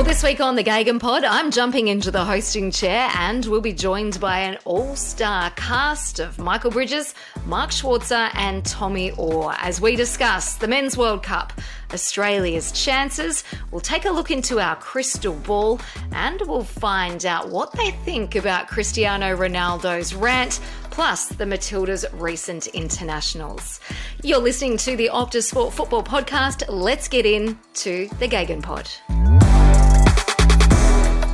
Well, this week on the Gegen Pod, I'm jumping into the hosting chair and we'll be joined by an all star cast of Michael Bridges, Mark Schwarzer, and Tommy Oar as we discuss the Men's World Cup, Australia's chances. We'll take a look into our crystal ball and we'll find out what they think about Cristiano Ronaldo's rant, plus the Matildas' recent internationals. You're listening to the Optus Sport Football Podcast. Let's get into the Gegen Pod.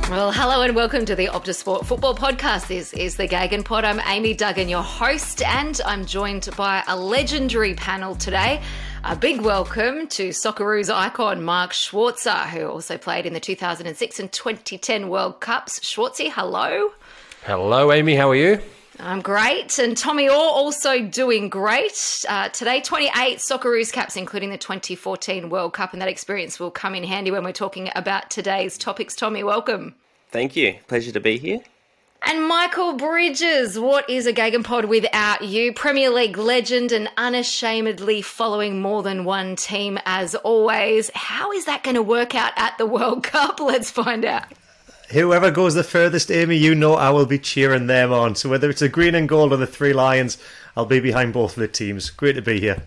Well, hello and welcome to the Optus Sport Football Podcast. This is the Gegen Pod. I'm Amy Duggan, your host, and I'm joined by a legendary panel today. A big welcome to Socceroos icon Mark Schwarzer, who also played in the 2006 and 2010 World Cups. Schwartzy, hello. Hello, Amy. How are you? I'm great. And Tommy Oar also doing great. Uh, today, 28 Socceroos caps, including the 2014 World Cup, and that experience will come in handy when we're talking about today's topics. Tommy, welcome. Thank you. Pleasure to be here. And Michael Bridges, what is a Gegen Pod without you? Premier League legend and unashamedly following more than one team as always. How is that going to work out at the World Cup? Let's find out. Whoever goes the furthest, Amy, you know I will be cheering them on. So whether it's the green and gold or the Three Lions, I'll be behind both of the teams. Great to be here.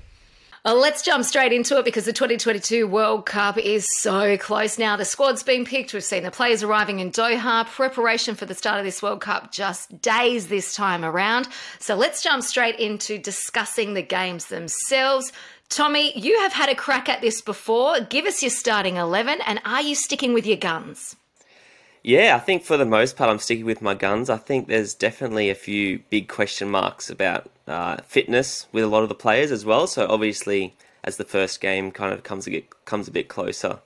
Let's jump straight into it because the 2022 World Cup is so close now. The squad's been picked. We've seen the players arriving in Doha. Preparation for the start of this World Cup just days this time around. So let's jump straight into discussing the games themselves. Tommy, you have had a crack at this before. Give us your starting 11 and are you sticking with your guns? Yeah, I think for the most part, I'm sticking with my guns. I think there's definitely a few big question marks about uh, fitness with a lot of the players as well. So obviously, as the first game kind of comes a bit, comes a bit closer,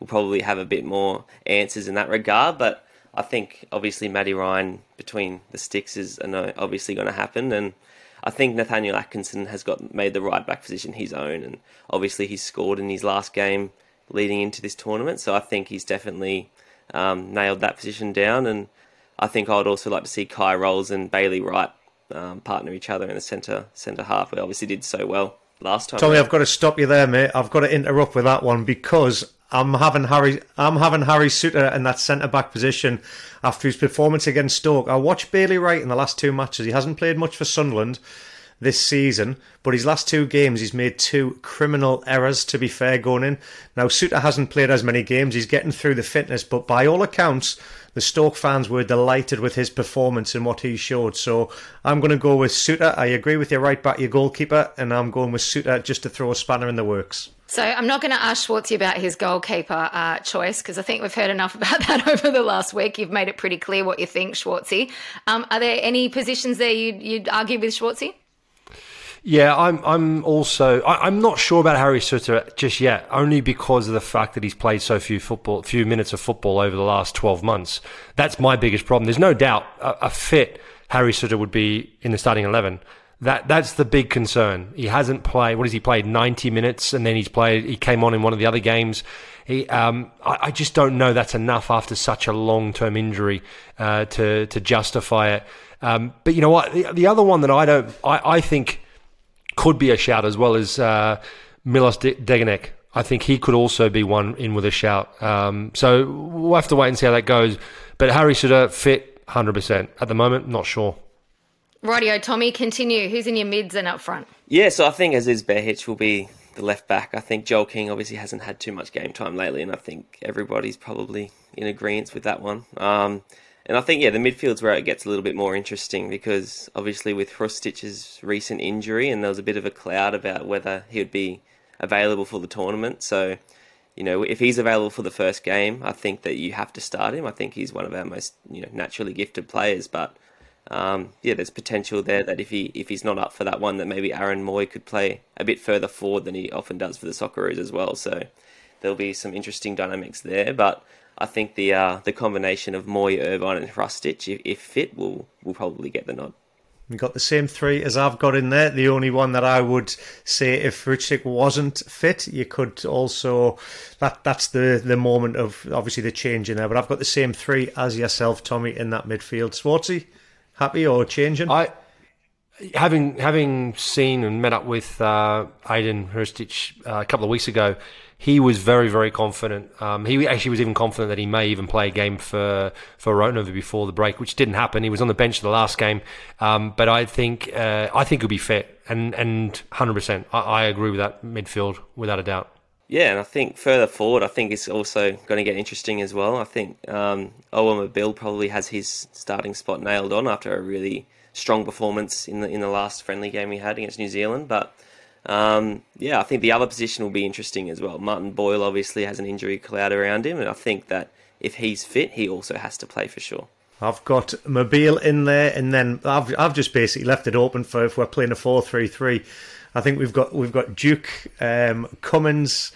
we'll probably have a bit more answers in that regard. But I think obviously Matty Ryan between the sticks is obviously going to happen, and I think Nathaniel Atkinson has got made the right back position his own, and obviously he's scored in his last game leading into this tournament. So I think he's definitely um, nailed that position down. And I think I would also like to see Kye Rowles and Bailey Wright um, partner each other in the centre centre half. We obviously did so well last time. Tommy, I've got to stop you there, mate. I've got to interrupt with that one because I'm having Harry I'm having Harry Souttar in that centre back position after his performance against Stoke. I watched Bailey Wright in the last two matches. He hasn't played much for Sunderland this season, but his last two games he's made two criminal errors to be fair going in. Now Souttar hasn't played as many games, he's getting through the fitness, but by all accounts the Stoke fans were delighted with his performance and what he showed. So I'm going to go with Souttar. I agree with your right back, your goalkeeper, and I'm going with Souttar just to throw a spanner in the works. So I'm not going to ask Schwartzy about his goalkeeper uh, choice because I think we've heard enough about that over the last week. You've made it pretty clear what you think, Schwartzy. Um, are there any positions there you'd, you'd argue with Schwartzy? Yeah, I'm. I'm also. I, am not sure about Harry Souttar just yet, only because of the fact that he's played so few football, few minutes of football over the last 12 months. That's my biggest problem. There's no doubt a, a fit Harry Souttar would be in the starting 11. That that's the big concern. He hasn't played. What has he played? 90 minutes, and then he's played. He came on in one of the other games. He, um, I, I, just don't know that's enough after such a long term injury uh, to to justify it. Um, but you know what? The, the other one that I don't. I, I think could be a shout as well as uh, Milos Degenek. I think he could also be one in with a shout. Um, so we'll have to wait and see how that goes. But Harry Souttar fit 100%. At the moment, not sure. Rightio, Tommy, continue. Who's in your mids and up front? Yeah, so I think Aziz Behich will be the left back. I think Joel King obviously hasn't had too much game time lately, and I think everybody's probably in agreement with that one. Um, and I think, yeah, the midfield's where it gets a little bit more interesting because obviously with Hrustic's recent injury and there was a bit of a cloud about whether he would be available for the tournament. So, you know, if he's available for the first game, I think that you have to start him. I think he's one of our most you know naturally gifted players, but um, yeah, there's potential there that if he if he's not up for that one, that maybe Aaron Mooy could play a bit further forward than he often does for the Socceroos as well. So there'll be some interesting dynamics there. But I think the uh, the combination of Mooy, Irvine, and Hrustic, if, if fit, will will probably get the nod. We got the same three as I've got in there. The only one that I would say if Hrustic wasn't fit, you could also that that's the the moment of obviously the change in there. But I've got the same three as yourself, Tommy, in that midfield. Swartzy, happy or changing? I having having seen and met up with uh, Ajdin Hrustic uh, a couple of weeks ago he was very, very confident. Um, he actually was even confident that he may even play a game for for Rotenova before the break, which didn't happen. He was on the bench the last game, um, but I think uh, I think he'll be fit and and hundred percent. I agree with that midfield without a doubt. Yeah, and I think further forward, I think it's also going to get interesting as well. I think um, Awer Mabil probably has his starting spot nailed on after a really strong performance in the in the last friendly game he had against New Zealand, but um, yeah, I think the other position will be interesting as well. Martin Boyle obviously has an injury cloud around him, and I think that if he's fit, he also has to play for sure. I've got Mabil in there, and then I've I've just basically left it open for if we're playing a four three three. I think we've got we've got Duke, um, Cummings,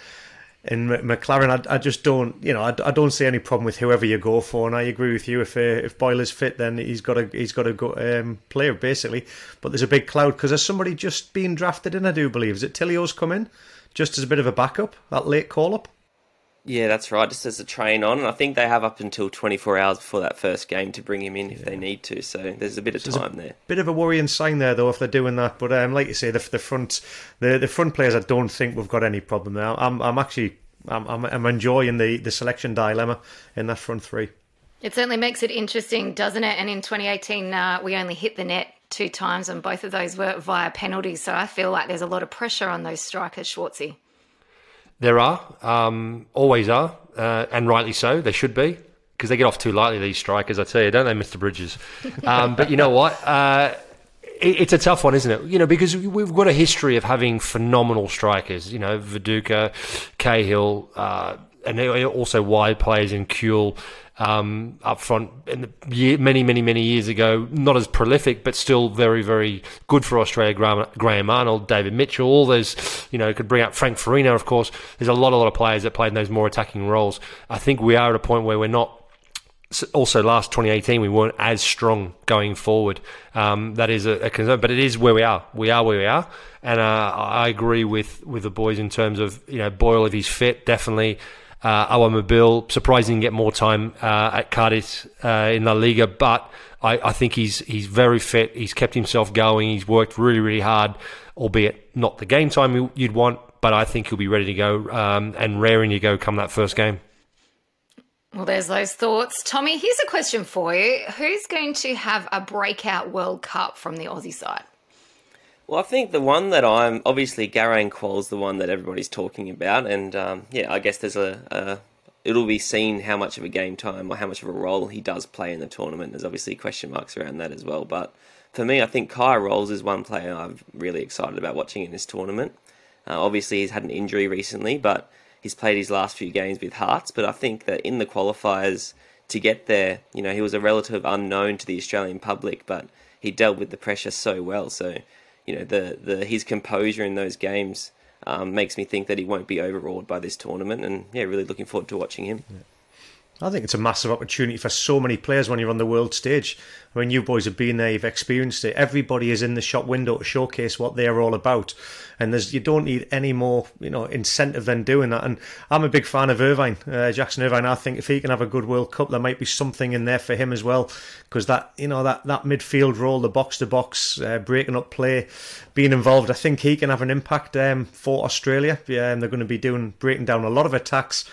in Maclaren. I, I, just don't, you know, I, I, don't see any problem with whoever you go for, and I agree with you. If uh, if Boyle's fit, then he's got a he's got a go um, player basically. But there's a big cloud because there's somebody just being drafted in. I do believe is it Tilio's come in just as a bit of a backup that late call up. Yeah, that's right. Just as a train on, and I think they have up until 24 hours before that first game to bring him in if yeah. they need to. So there's a bit of time there. Bit of a worrying sign there, though, if they're doing that. But um, like you say, the, the front, the the front players, I don't think we've got any problem there. I'm I'm actually I'm, I'm, I'm enjoying the, the selection dilemma in that front three. It certainly makes it interesting, doesn't it? And in 2018, uh, we only hit the net two times, and both of those were via penalties. So I feel like there's a lot of pressure on those strikers, Schwartzy. There are, um, always are, uh, and rightly so. There should be because they get off too lightly. These strikers, I tell you, don't they, Mister Bridges? Um, but you know what? Uh, it's a tough one, isn't it? You know, because we've got a history of having phenomenal strikers. You know, Viduka, Cahill, uh, and also wide players in Kewell um, up front in the year, many, many, many years ago. Not as prolific, but still very, very good for Australia. Graham, Graham Arnold, David Mitchell, all those, you know, could bring up Frank Farina, of course. There's a lot, a lot of players that played in those more attacking roles. I think we are at a point where we're not also last 2018 we weren't as strong going forward. Um, that is a, a, concern, but it is where we are. We are where we are, and uh, I agree with with the boys in terms of you know Boyle if he's fit, definitely. Uh, Awer surprising get more time uh, at Cádiz uh, in La Liga, but I, I, think he's he's very fit. He's kept himself going. He's worked really really hard, albeit not the game time you'd want. But I think he'll be ready to go um, and raring to go come that first game. Well, there's those thoughts. Tommy, here's a question for you. Who's going to have a breakout World Cup from the Aussie side? Well, I think the one that I'm obviously Garang Kuol's the one that everybody's talking about, and um, yeah, I guess there's a, a, it'll be seen how much of a game time or how much of a role he does play in the tournament. There's obviously question marks around that as well, but for me, I think Kye Rowles is one player I'm really excited about watching in this tournament. Uh, obviously, he's had an injury recently, but he's played his last few games with Hearts, but I think that in the qualifiers to get there, you know, he was a relative unknown to the Australian public, but he dealt with the pressure so well. So, you know, the, the his composure in those games um, makes me think that he won't be overawed by this tournament, and yeah, really looking forward to watching him. Yeah. I think it's a massive opportunity for so many players when you're on the world stage. I mean, you boys have been there, you've experienced it. Everybody is in the shop window to showcase what they're all about, and there's you don't need any more, you know, incentive than doing that. And I'm a big fan of Irvine, uh, Jackson Irvine. I think if he can have a good World Cup, there might be something in there for him as well, because that, you know, that that midfield role, the box to box, breaking up play, being involved, I think he can have an impact um, for Australia. Yeah, and they're going to be doing breaking down a lot of attacks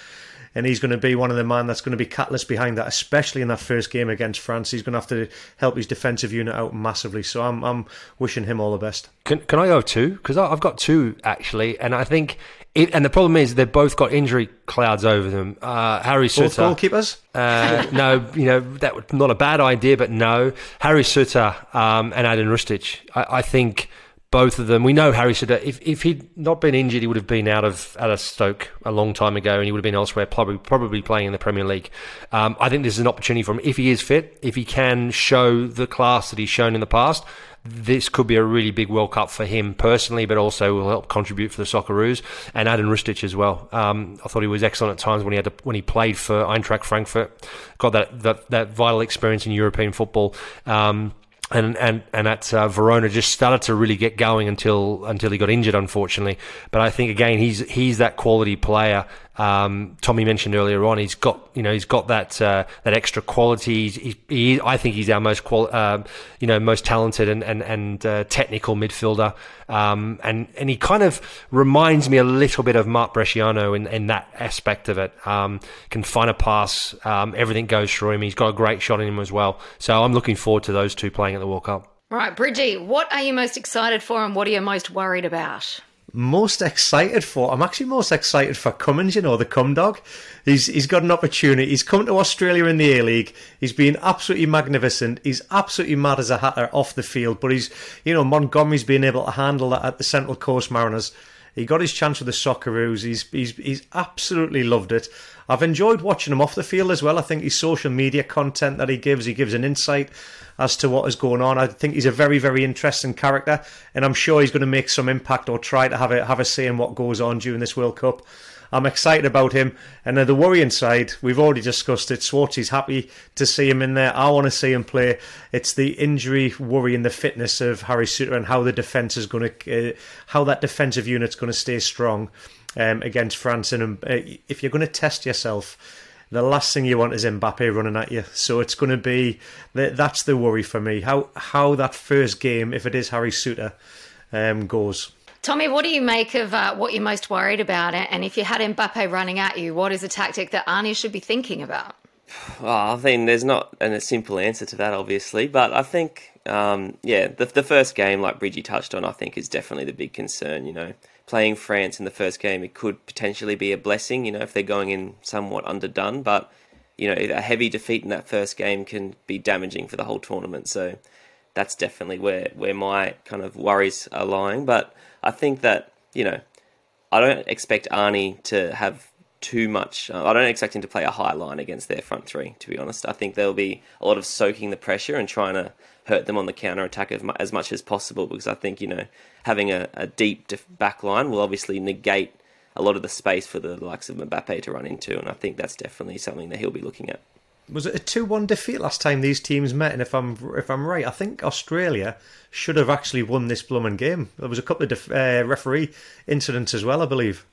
and he's going to be one of the man that's going to be catalyst behind that, especially in that first game against France. He's going to have to help his defensive unit out massively. So I'm I'm wishing him all the best. Can can I go two? Because I've got two actually, and I think. It, and the problem is they've both got injury clouds over them. Uh, Harry Both goalkeepers? Uh, no, you know that was not a bad idea, but no. Harry Souttar um, and Ajdin Hrustic. I, I think both of them. We know Harry Souttar. If if he'd not been injured, he would have been out of out of Stoke a long time ago, and he would have been elsewhere, probably probably playing in the Premier League. Um, I think this is an opportunity for him if he is fit, if he can show the class that he's shown in the past. This could be a really big World Cup for him personally, but also will help contribute for the Socceroos and Ajdin Hrustic as well. Um, I thought he was excellent at times when he had to, when he played for Eintracht Frankfurt. Got that that, that vital experience in European football. Um, and and and at uh, Verona just started to really get going until until he got injured, unfortunately. But I think again he's he's that quality player um, Tommy mentioned earlier on, he's got you know he's got that uh, that extra quality. He's, he, I think he's our most quali- uh, you know most talented and and, and uh, technical midfielder, um, and and he kind of reminds me a little bit of Mark Bresciano in, in that aspect of it. Um, can find a pass, um, everything goes through him. He's got a great shot in him as well. So I'm looking forward to those two playing at the World Cup. Right, Bridgie, what are you most excited for, and what are you most worried about? Most excited for. I'm actually most excited for Cummings, you know, the cum dog. He's he's got an opportunity. He's come to Australia in the A League. He's been absolutely magnificent. He's absolutely mad as a hatter off the field. But he's you know, Montgomery's been able to handle that at the Central Coast Mariners. He got his chance with the Socceroos. He's he's he's absolutely loved it. I've enjoyed watching him off the field as well. I think his social media content that he gives, he gives an insight as to what is going on. I think he's a very, very interesting character, and I'm sure he's going to make some impact or try to have a have a say in what goes on during this World Cup. I'm excited about him. And then the worrying side, we've already discussed it. Swarty's happy to see him in there. I want to see him play. It's the injury worry and the fitness of Harry Souttar and how the defence is going to, uh, how that defensive unit's going to stay strong um, against France. And uh, if you're going to test yourself, the last thing you want is Mbappe running at you. So it's going to be that's the worry for me. How how that first game, if it is Harry Souttar, um, goes. Tommy, what do you make of uh, what you're most worried about? And if you had Mbappe running at you, what is a tactic that Arnie should be thinking about? Well, I think there's not a simple answer to that, obviously, but I think, um, yeah, the, the first game, like Bridgie touched on, I think is definitely the big concern. You know, playing France in the first game, it could potentially be a blessing, you know, if they're going in somewhat underdone. But, you know, a heavy defeat in that first game can be damaging for the whole tournament. So that's definitely where, where my kind of worries are lying. But I think that, you know, I don't expect Arnie to have too much. Uh, I don't expect him to play a high line against their front three, to be honest. I think there'll be a lot of soaking the pressure and trying to hurt them on the counter attack as much as possible because I think, you know, having a, a deep back line will obviously negate a lot of the space for the likes of Mbappe to run into, and I think that's definitely something that he'll be looking at. Was it a two-one defeat last time these teams met? And if I'm if I'm right, I think Australia should have actually won this blooming game. There was a couple of def- uh, referee incidents as well, I believe.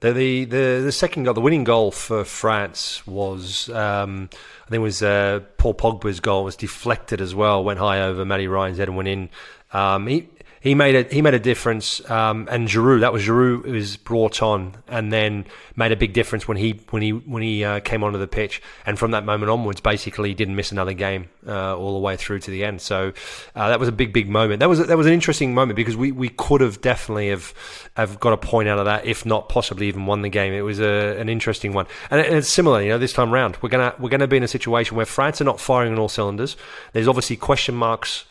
The, the the the second goal, the winning goal for France was, um, I think, it was uh, Paul Pogba's goal was deflected as well, went high over Matty Ryan's head and went in. Um, he he made a he made a difference. Um, and Giroud, that was Giroud, was brought on, and then made a big difference when he when he when he uh, came onto the pitch. And from that moment onwards, basically, didn't miss another game uh, all the way through to the end. So uh, that was a big big moment. That was that was an interesting moment because we, we could have definitely have have got a point out of that, if not possibly even won the game. It was a, an interesting one, and, and it's similar. You know, this time round, we're gonna we're gonna be in a situation where France are not firing on all cylinders. There's obviously question marks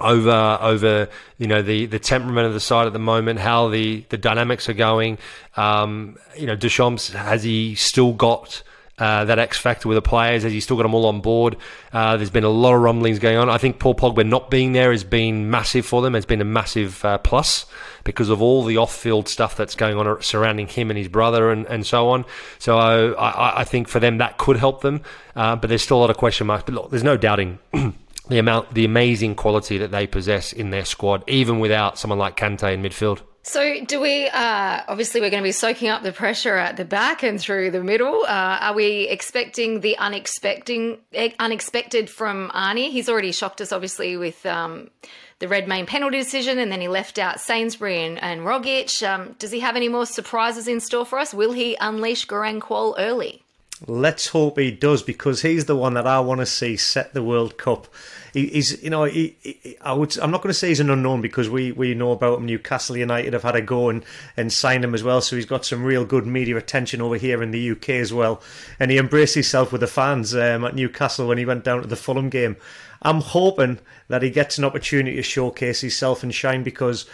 over over you know the the temperament of the side at the moment, how the the dynamics are going. Um, you know, Deschamps has he still got uh, that X factor with the players? Has he still got them all on board? Uh, there's been a lot of rumblings going on. I think Paul Pogba not being there has been massive for them. Has been a massive uh, plus because of all the off-field stuff that's going on surrounding him and his brother and, and so on. So I, I think for them that could help them, uh, but there's still a lot of question marks. But look, there's no doubting. the amount, the amazing quality that they possess in their squad, even without someone like Kante in midfield. So, do we? Uh, obviously, we're going to be soaking up the pressure at the back and through the middle. Uh, are we expecting the unexpected, unexpected from Arnie? He's already shocked us, obviously, with um, the Main penalty decision, and then he left out Sainsbury and, and Rogic. Um, does he have any more surprises in store for us? Will he unleash Garang Kuol early? Let's hope he does because he's the one that I want to see set the World Cup. He, he's, you know, he, he, I would. I'm not going to say he's an unknown because we, we know about him. Newcastle United have had a go and, and signed him as well, so he's got some real good media attention over here in the UK as well. And he embraced himself with the fans um, at Newcastle when he went down to the Fulham game. I'm hoping that he gets an opportunity to showcase himself and shine because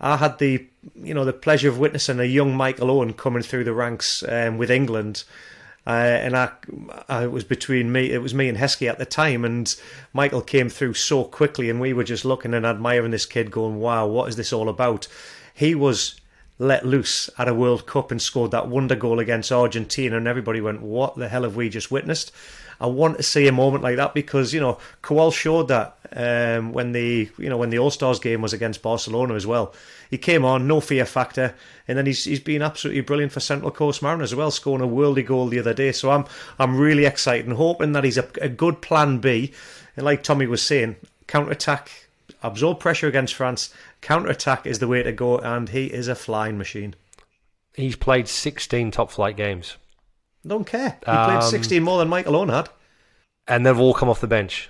I had the you know the pleasure of witnessing a young Michael Owen coming through the ranks um, with England uh, and I, I was between me. It was me and Heskey at the time, and Michael came through so quickly, and we were just looking and admiring this kid, going, "Wow, what is this all about?" He was let loose at a World Cup and scored that wonder goal against Argentina, and everybody went, "What the hell have we just witnessed?" I want to see a moment like that because you know Kuol showed that um, when the you know when the All Stars game was against Barcelona as well. He came on, no fear factor, and then he's he's been absolutely brilliant for Central Coast Mariners as well, scoring a worldy goal the other day. So I'm I'm really excited and hoping that he's a, a good plan B. And like Tommy was saying, counter attack, absorb pressure against France. Counter attack is the way to go, and he is a flying machine. He's played 16 top flight games. Don't care. He played Um, 16 more than Michael Owen had. and they've all come off the bench.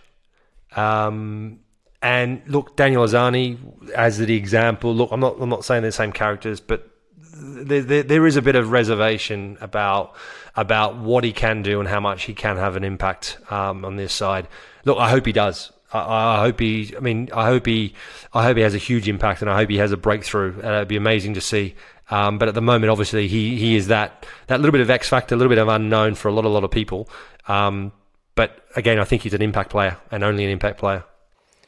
Um, and look, Daniel Arzani as the example. Look, I'm not I'm not saying the same characters, but there, there, there is a bit of reservation about about what he can do and how much he can have an impact um, on this side. Look, I hope he does. I, I hope he. I mean, I hope he. I hope he has a huge impact, and I hope he has a breakthrough. Uh, it'd be amazing to see. Um, but at the moment, obviously, he he is that that little bit of X factor, a little bit of unknown for a lot, a lot of people. Um, but again, I think he's an impact player and only an impact player.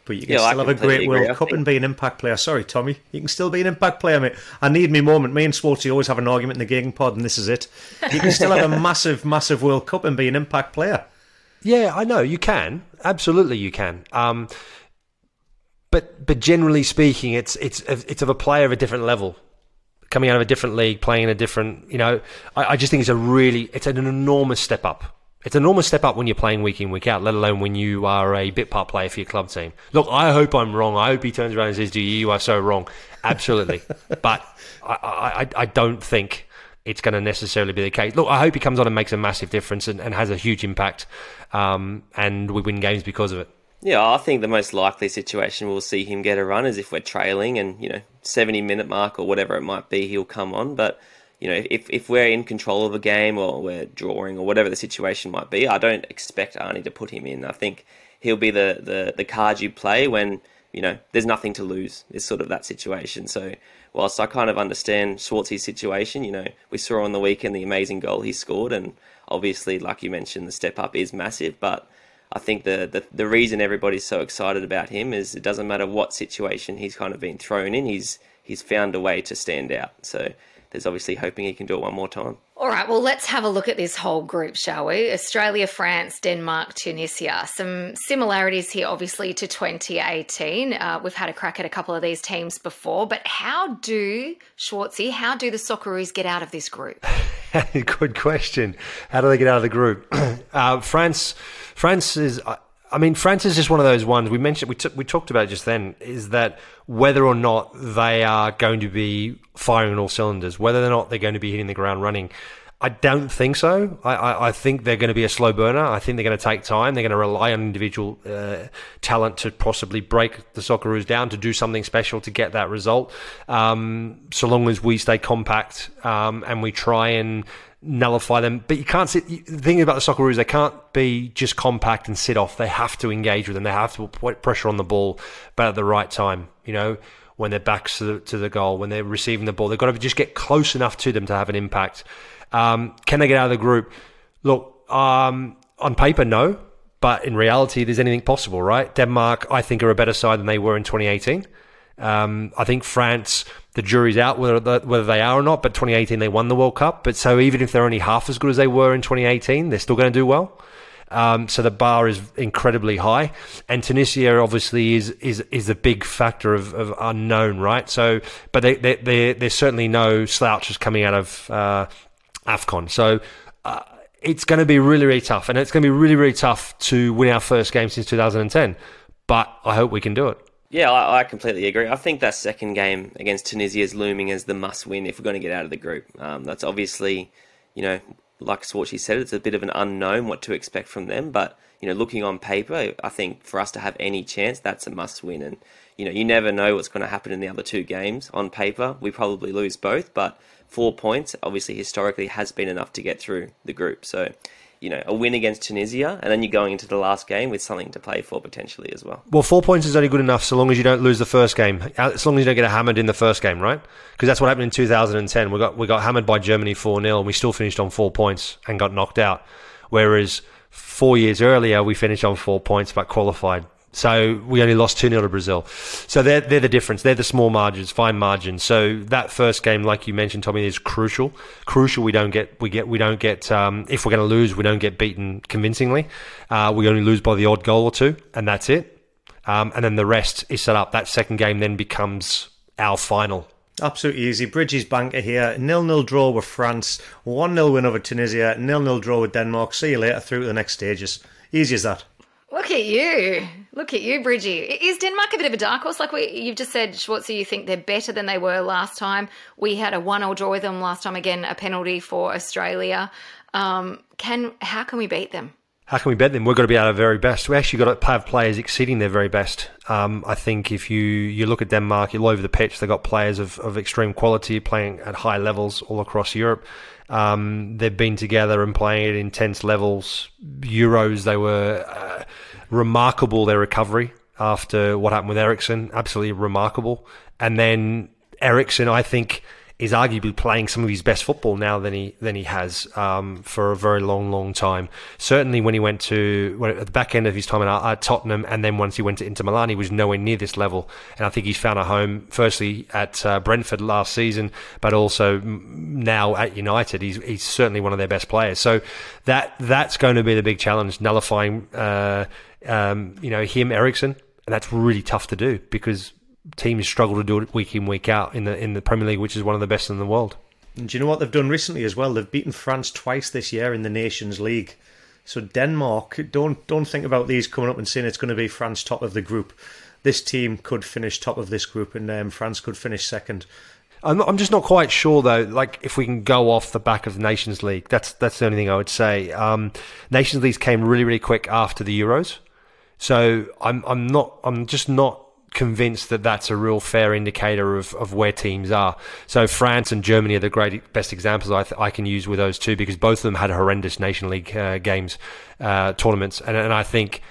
But you can Yeah, I still have a great agree. World I Cup and be an impact player. Sorry, Tommy. You can still be an impact player, mate. I need me moment. Me and Swartzy always have an argument in the Gegen pod, and this is it. You can still have a massive, massive World Cup and be an impact player. Yeah, I know you can. Absolutely, you can. Um, but but generally speaking, it's it's it's of a player of a different level, coming out of a different league, playing in a different. You know, I, I just think it's a really it's an enormous step up. It's an enormous step up when you're playing week in week out, let alone when you are a bit part player for your club team. Look, I hope I'm wrong. I hope he turns around and says, "Do you? You are so wrong." Absolutely, but I, I I don't think it's going to necessarily be the case. Look, I hope he comes on and makes a massive difference and, and has a huge impact, um, and we win games because of it. Yeah, I think the most likely situation we'll see him get a run is if we're trailing and, you know, 70 minute mark or whatever it might be, he'll come on. But, you know, if, if we're in control of a game or we're drawing or whatever the situation might be, I don't expect Arnie to put him in. I think he'll be the, the, the card you play when, you know, there's nothing to lose. It's sort of that situation. So, whilst I kind of understand Schwartz's situation, you know, we saw on the weekend the amazing goal he scored, and obviously, like you mentioned, the step up is massive. But I think the, the the reason everybody's so excited about him is it doesn't matter what situation he's kind of been thrown in, he's he's found a way to stand out. So there's obviously hoping he can do it one more time. All right, well, let's have a look at this whole group, shall we? Australia, France, Denmark, Tunisia. Some similarities here, obviously, to 2018. Uh, we've had a crack at a couple of these teams before, but how do, Schwartzy, how do the Socceroos get out of this group? Good question. How do they get out of the group? uh, France, France is. I- mean, France is just one of those ones we mentioned. We took we talked about just then. Is that whether or not they are going to be firing on all cylinders, whether or not they're going to be hitting the ground running. I don't think so. I, I, I think they're going to be a slow burner. I think they're going to take time. They're going to rely on individual uh, talent to possibly break the Socceroos down to do something special to get that result. Um, so long as we stay compact um, and we try and nullify them. But you can't sit. The thing about the Socceroos, they can't be just compact and sit off. They have to engage with them. They have to put pressure on the ball, but at the right time. You know, when their backs to the, to the goal, when they're receiving the ball, they've got to just get close enough to them to have an impact. Um, can they get out of the group? Look, um, on paper, no. But in reality, there's anything possible, right? Denmark, I think, are a better side than they were in 2018. Um, I think France, the jury's out whether whether they are or not. But 2018 they won the World Cup. But so even if they're only half as good as they were in 2018, they're still going to do well. Um, so the bar is incredibly high, and Tunisia obviously is is is a big factor of, of unknown, right? So, but they, they, they, there's certainly no slouches coming out of uh, Afcon. So. Uh, it's going to be really, really tough, and it's going to be really, really tough to win our first game since 2010. But I hope we can do it. Yeah, I, I completely agree. I think that second game against Tunisia is looming as the must win if we're going to get out of the group. Um, that's obviously, you know, like Swartzy said, it's a bit of an unknown what to expect from them. But you know, looking on paper, I think for us to have any chance, that's a must win. And you know, you never know what's going to happen in the other two games. On paper, we probably lose both, but four points, obviously historically, has been enough to get through the group. So you know, a win against Tunisia, and then you're going into the last game with something to play for potentially as well. Well, four points is only good enough so long as you don't lose the first game, uh, as long as you don't get hammered in the first game, right? Because that's what happened in 2010. We got we got hammered by Germany 4 0, and we still finished on four points and got knocked out. Whereas four years earlier, we finished on four points but qualified. So we only lost 2 0 to Brazil. So they're, they're the difference. They're the small margins, fine margins. So that first game, like you mentioned, Tommy, is crucial. Crucial we don't get, we get, we don't get, um, if we're going to lose, we don't get beaten convincingly. Uh, we only lose by the odd goal or two, and that's it. Um, and then the rest is set up. That second game then becomes our final. Absolutely easy. Bridges banker here. Nil nil draw with France. One 0 win over Tunisia. Nil nil draw with Denmark. See you later through to the next stages. Easy as that. Look at you. Look at you, Bridgie. Is Denmark a bit of a dark horse? Like we, you've just said, Schwarzer, you think they're better than they were last time. We had a one-all draw with them last time. Again, a penalty for Australia. Um, can how can we beat them? How can we beat them? We've got to be at our very best. We actually got to have players exceeding their very best. Um, I think if you, you look at Denmark, you're all over the pitch. They've got players of, of extreme quality playing at high levels all across Europe. Um, they've been together and playing at intense levels. Euros, they were uh, remarkable, their recovery after what happened with Eriksen. Absolutely remarkable. And then Eriksen, I think, is arguably playing some of his best football now than he than he has um, for a very long, long time. Certainly, when he went to when, at the back end of his time at, at, Tottenham, and then once he went to Inter Milan, he was nowhere near this level. And I think he's found a home, firstly at uh, Brentford last season, but also now at United. He's he's certainly one of their best players. So that that's going to be the big challenge, nullifying uh, um, you know him, Eriksen, and that's really tough to do because teams struggle to do it week in week out in the in the Premier League, which is one of the best in the world. And do you know what they've done recently as well? They've beaten France twice this year in the Nations League. So Denmark, don't don't think about these coming up and saying it's going to be France top of the group. This team could finish top of this group, and um, France could finish second. I'm, I'm just not quite sure though. Like if we can go off the back of the Nations League, that's that's the only thing I would say. Um, Nations League came really really quick after the Euros, so I'm I'm not I'm just not convinced that that's a real fair indicator of, of where teams are. So France and Germany are the great best examples I, th- I can use with those two because both of them had horrendous Nation League uh, games, uh, tournaments, and, and I think.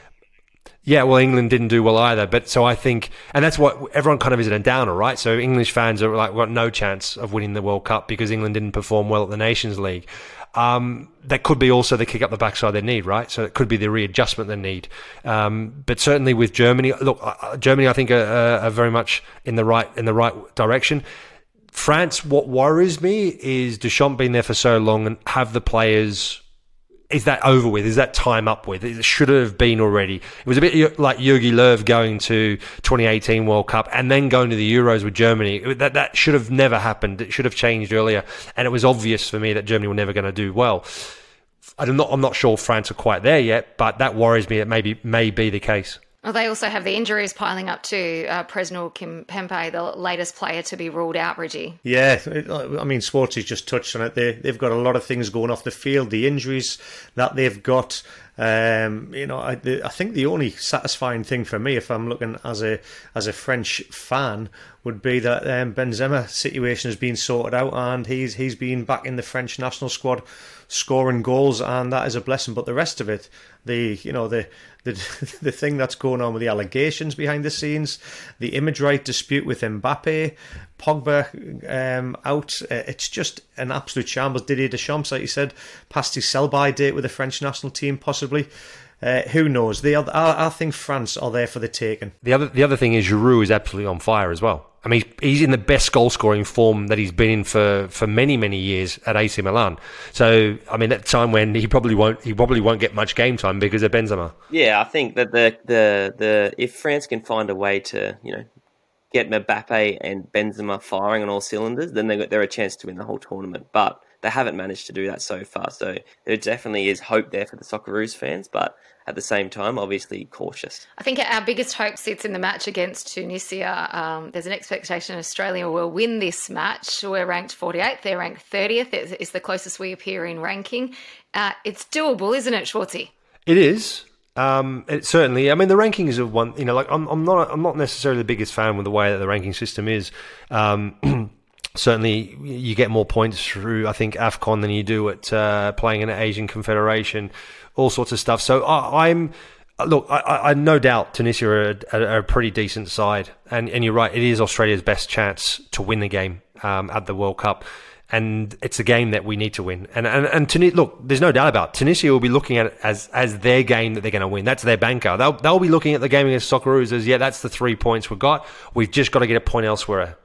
Yeah, well, England didn't do well either, but so I think, and that's what everyone kind of is in a downer, right? So English fans are like, got no chance of winning the World Cup because England didn't perform well at the Nations League. Um, that could be also the kick up the backside they need, right? So it could be the readjustment they need. Um, but certainly with Germany, look, uh, uh Germany, I think are, are, very much in the right in the right direction. France, what worries me is Deschamps being there for so long and have the players is that over with? Is that time up with? It should have been already. It was a bit like Jogi Löw going to 2018 World Cup and then going to the Euros with Germany. That that should have never happened. It should have changed earlier, and it was obvious for me that Germany were never going to do well. I'm not. I'm not sure France are quite there yet, but that worries me. It maybe may be the case. Well, they also have the injuries piling up too. Uh, Presnel Kimpembe, the latest player to be ruled out, Reggie. Yeah, I mean, Sports has just touched on it. They, they've got a lot of things going off the field. The injuries that they've got, um, you know, I, I, think the only satisfying thing for me, if I'm looking as a as a French fan, would be that um, Benzema situation has been sorted out and he's he's been back in the French national squad scoring goals, and that is a blessing. But the rest of it, the you know the the the thing that's going on with the allegations behind the scenes, the image right dispute with Mbappe, Pogba um, out. Uh, it's just an absolute shambles. Didier Deschamps, like you said, past his sell-by date with the French national team, possibly. Uh, who knows? They are, I, I think France are there for the taking. The other, the other thing is Giroud is absolutely on fire as well. I mean, he's in the best goal scoring form that he's been in for, for many many years at AC Milan. So, I mean, at the time when he probably won't he probably won't get much game time because of Benzema. Yeah, I think that the the the if France can find a way to you know get Mbappe and Benzema firing on all cylinders, then they they're a chance to win the whole tournament. But they haven't managed to do that so far. So there definitely is hope there for the Socceroos fans, but at the same time, obviously cautious. I think our biggest hope sits in the match against Tunisia. Um, there's an expectation Australia will win this match. We're ranked 48th, they're ranked 30th. It's, the closest we appear in ranking. Uh, it's doable, isn't it, Schwartzy? It is. Um, it certainly. I mean, the rankings of one. You know, like I'm, I'm not. I'm not necessarily the biggest fan with the way that the ranking system is. Um, certainly, you get more points through. I think Afcon than you do at uh, playing in an Asian Confederation, all sorts of stuff. So I, I'm. Look, I, I no doubt Tunisia are a, a, pretty decent side, and and you're right. It is Australia's best chance to win the game um, at the World Cup and it's a game that we need to win. And and and Tunisia, look, there's no doubt about it. Tunisia will be looking at it as as their game that they're going to win. That's their banker. They'll they'll be looking at the game against Socceroos as yeah, that's the three points we've got. We've just got to get a point elsewhere.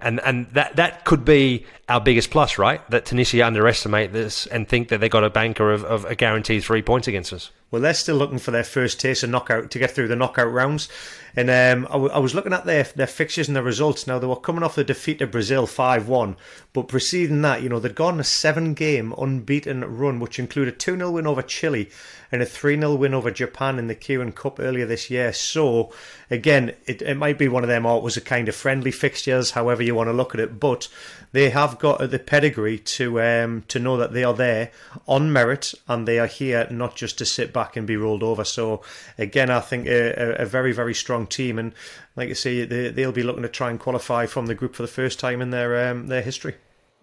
And and that that could be our biggest plus, right? That Tunisia underestimate this and think that they got a banker of, of a guaranteed three points against us. Well, they're still looking for their first taste of knockout to get through the knockout rounds. And um, I, w- I was looking at their their fixtures and their results. Now they were coming off the defeat to Brazil five one, but preceding that, you know, they'd gone a seven game unbeaten run, which included a two 0 win over Chile and a 3 0 win over Japan in the Kirin Cup earlier this year. So, again, it, it might be one of them, or it was a kind of friendly fixtures, however you want to look at it. But they have got the pedigree to um, to know that they are there on merit and they are here not just to sit back and be rolled over. So again, I think a, a very very strong team, and like I say, they, they'll be looking to try and qualify from the group for the first time in their um, their history.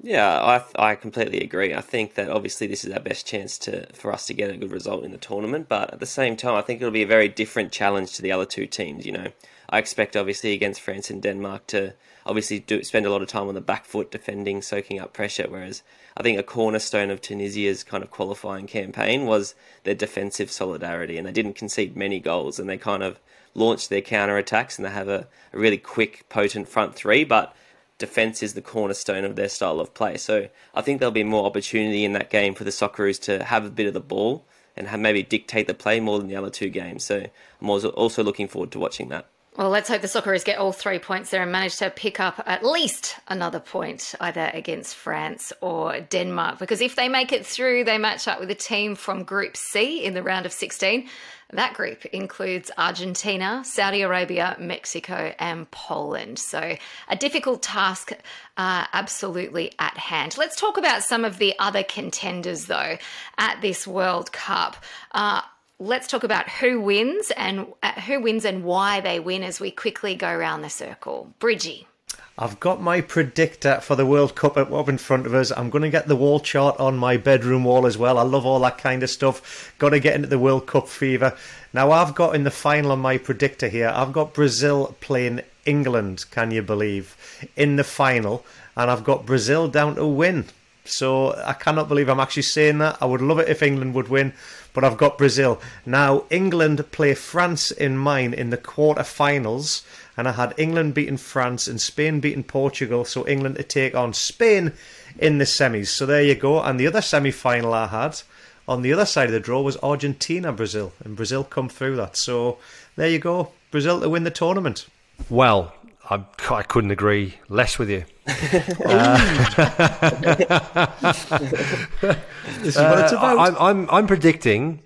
Yeah, I I completely agree. I think that obviously this is our best chance to for us to get a good result in the tournament, but at the same time, I think it'll be a very different challenge to the other two teams. You know, I expect obviously against France and Denmark to obviously do spend a lot of time on the back foot defending, soaking up pressure. Whereas I think a cornerstone of Tunisia's kind of qualifying campaign was their defensive solidarity, and they didn't concede many goals, and they kind of launched their counter attacks, and they have a, a really quick, potent front three, but defense is the cornerstone of their style of play. So I think there'll be more opportunity in that game for the Socceroos to have a bit of the ball and have maybe dictate the play more than the other two games. So I'm also looking forward to watching that. Well, let's hope the Socceroos get all three points there and manage to pick up at least another point, either against France or Denmark. Because if they make it through, they match up with a team from Group C in the round of 16. That group includes Argentina, Saudi Arabia, Mexico, and Poland. So, a difficult task, uh, absolutely at hand. Let's talk about some of the other contenders, though, at this World Cup. Uh, let's talk about who wins and uh, who wins and why they win as we quickly go around the circle. Bridgie. I've got my predictor for the World Cup up in front of us. I'm going to get the wall chart on my bedroom wall as well. I love all that kind of stuff. Got to get into the World Cup fever. Now, I've got in the final on my predictor here, I've got Brazil playing England, can you believe, in the final. And I've got Brazil down to win. So I cannot believe I'm actually saying that. I would love it if England would win, but I've got Brazil. Now, England play France in mine in the quarter-finals, and I had England beating France and Spain beating Portugal, so England to take on Spain in the semis. So there you go. And the other semi-final I had on the other side of the draw was Argentina Brazil, and Brazil come through that. So there you go, Brazil to win the tournament. Well, I, I couldn't agree less with you. uh, this is what it's about. I'm, I'm, I'm predicting,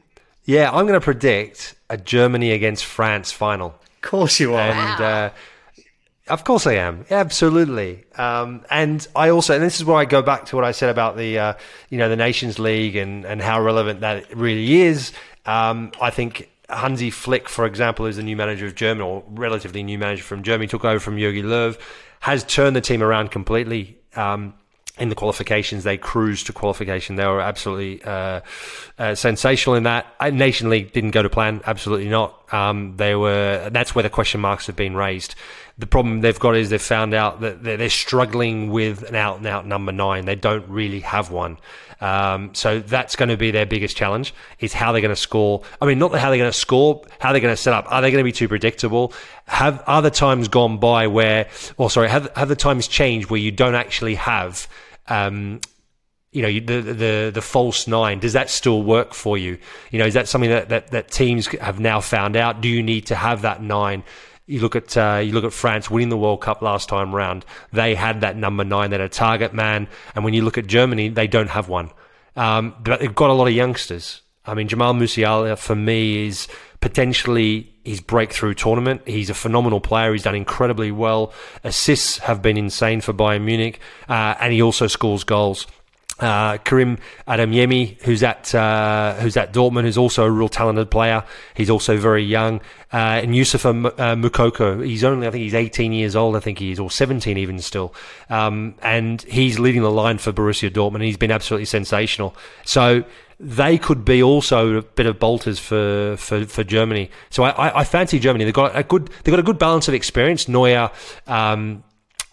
yeah, I'm going to predict a Germany against France final. Of course you are. And uh, of course I am. Absolutely. Um, and I also, and this is where I go back to what I said about the, uh, you know, the Nations League and, and how relevant that really is. Um, I think Hansi Flick, for example, is the new manager of Germany, or relatively new manager from Germany, took over from Jogi Löw, has turned the team around completely. Um, in the qualifications, they cruised to qualification. They were absolutely uh, uh, sensational in that. Nation League didn't go to plan. Absolutely not. Um, they were. That's where the question marks have been raised. The problem they've got is they've found out that they're struggling with an out and out number nine. They don't really have one. Um, so that's going to be their biggest challenge is how they're going to score. I mean, not how they're going to score, how they're going to set up. Are they going to be too predictable? Have other times gone by where, or sorry, have, have the times changed where you don't actually have, um, you know the, the the false nine does that still work for you you know is that something that, that that teams have now found out do you need to have that nine You look at uh, you look at France winning the World Cup last time round. They had that number nine, that a target man, and when you look at Germany, they don't have one. Um, but they've got a lot of youngsters. I mean, Jamal Musiala for me is potentially his breakthrough tournament. He's a phenomenal player. He's done incredibly well. Assists have been insane for Bayern Munich, uh, and he also scores goals. Uh, Karim Adeyemi, who's at uh, who's at Dortmund, who's also a real talented player. He's also very young. Uh, and Youssoufa uh, Moukoko, he's only I think he's 18 years old. I think he is, or 17 even still. Um, and he's leading the line for Borussia Dortmund. And he's been absolutely sensational. So they could be also a bit of bolters for, for, for Germany. So I, I, fancy Germany. They've got a good they've got a good balance of experience. Neuer, um,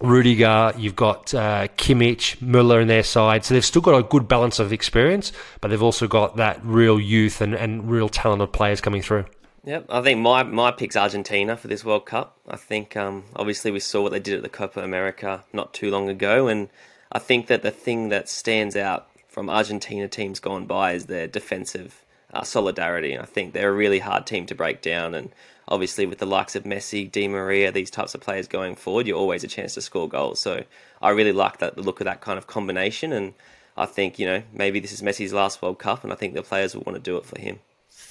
Rudiger, you've got uh, Kimmich, Müller in their side. So they've still got a good balance of experience, but they've also got that real youth and, and real talented players coming through. Yep, I think my, my pick's Argentina for this World Cup. I think um, obviously we saw what they did at the Copa America not too long ago, and I think that the thing that stands out from Argentina teams gone by is their defensive uh, solidarity. I think they're a really hard team to break down, and obviously with the likes of Messi, Di Maria, these types of players going forward, you're always a chance to score goals. So I really like that the look of that kind of combination, and I think you know maybe this is Messi's last World Cup, and I think the players will want to do it for him.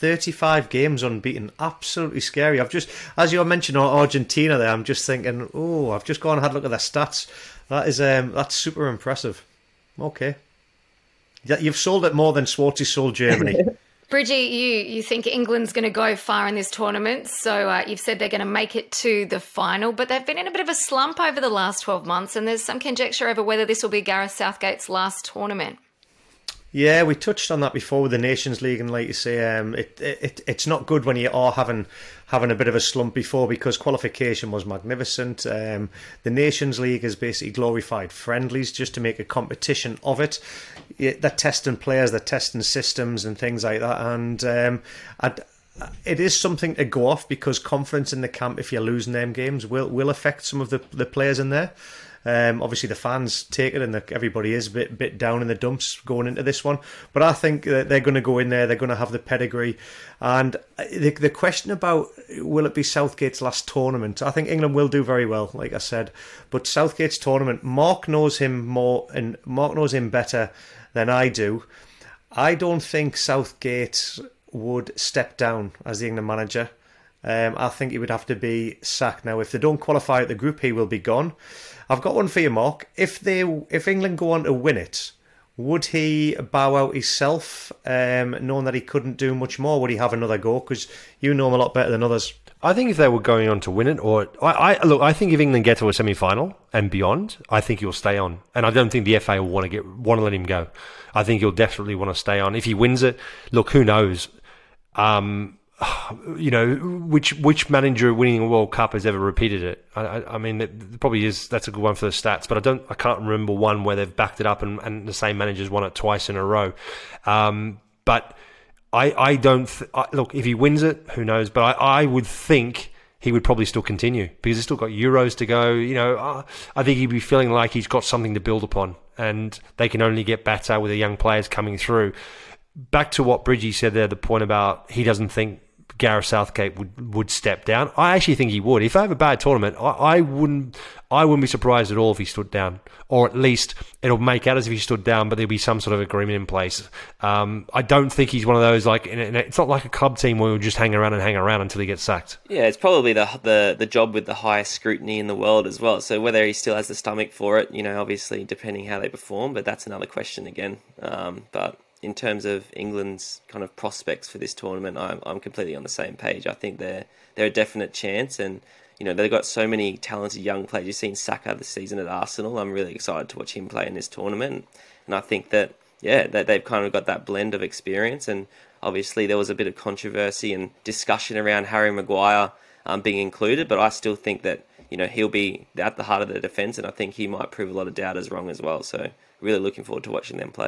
35 games unbeaten. Absolutely scary. I've just, as you mentioned Argentina there, I'm just thinking, oh, I've just gone and had a look at their stats. That is, um, that's super impressive. Okay. Yeah, You've sold it more than Schwartzy sold Germany. Bridgie, you, you think England's going to go far in this tournament. So uh, you've said they're going to make it to the final, but they've been in a bit of a slump over the last 12 months, and there's some conjecture over whether this will be Gareth Southgate's last tournament. Yeah, we touched on that before with the Nations League, and like you say, um, it, it it's not good when you are having having a bit of a slump before because qualification was magnificent. Um, the Nations League is basically glorified friendlies just to make a competition of it. They're testing players, they're testing systems and things like that, and um, it is something to go off because confidence in the camp, if you're losing them games, will will affect some of the the players in there. Um, obviously, the fans take it, and the, everybody is a bit bit down in the dumps going into this one. But I think that they're going to go in there. They're going to have the pedigree. And the, the question about will it be Southgate's last tournament? I think England will do very well, like I said. But Southgate's tournament, Mark knows him more, and Mark knows him better than I do. I don't think Southgate would step down as the England manager. Um, I think he would have to be sacked now. If they don't qualify at the group, he will be gone. I've got one for you, Mark. If they, if England go on to win it, would he bow out himself, um, knowing that he couldn't do much more? Would he have another go? Because you know him a lot better than others. I think if they were going on to win it, or I, I look, I think if England get to a semi-final and beyond, I think he'll stay on, and I don't think the FA will want to get want to let him go. I think he'll definitely want to stay on. If he wins it, look, who knows? Um, you know, which which manager winning a World Cup has ever repeated it? I, I, mean, it probably is. That's a good one for the stats, but I don't. I can't remember one where they've backed it up and, and the same managers won it twice in a row. Um, but I I don't th- I, look if he wins it, who knows? But I, I would think he would probably still continue because he's still got Euros to go. You know, uh, I think he'd be feeling like he's got something to build upon, and they can only get better with the young players coming through. Back to what Bridgie said there, the point about he doesn't think Gareth Southgate would, would step down. I actually think he would. If I have a bad tournament, I, I wouldn't I wouldn't be surprised at all if he stood down, or at least it'll make out as if he stood down, but there'll be some sort of agreement in place. Um, I don't think he's one of those like it's not like a club team where he'll just hang around and hang around until he gets sacked. Yeah, it's probably the the the job with the highest scrutiny in the world as well. So whether he still has the stomach for it, you know, obviously depending how they perform, but that's another question again. Um, but in terms of England's kind of prospects for this tournament, I'm, I'm completely on the same page. I think they're they're a definite chance, and you know they've got so many talented young players. You've seen Saka this season at Arsenal. I'm really excited to watch him play in this tournament, and I think that yeah, that they've kind of got that blend of experience. And obviously there was a bit of controversy and discussion around Harry Maguire um, being included, but I still think that you know he'll be at the heart of the defence, and I think he might prove a lot of doubters wrong as well. So really looking forward to watching them play.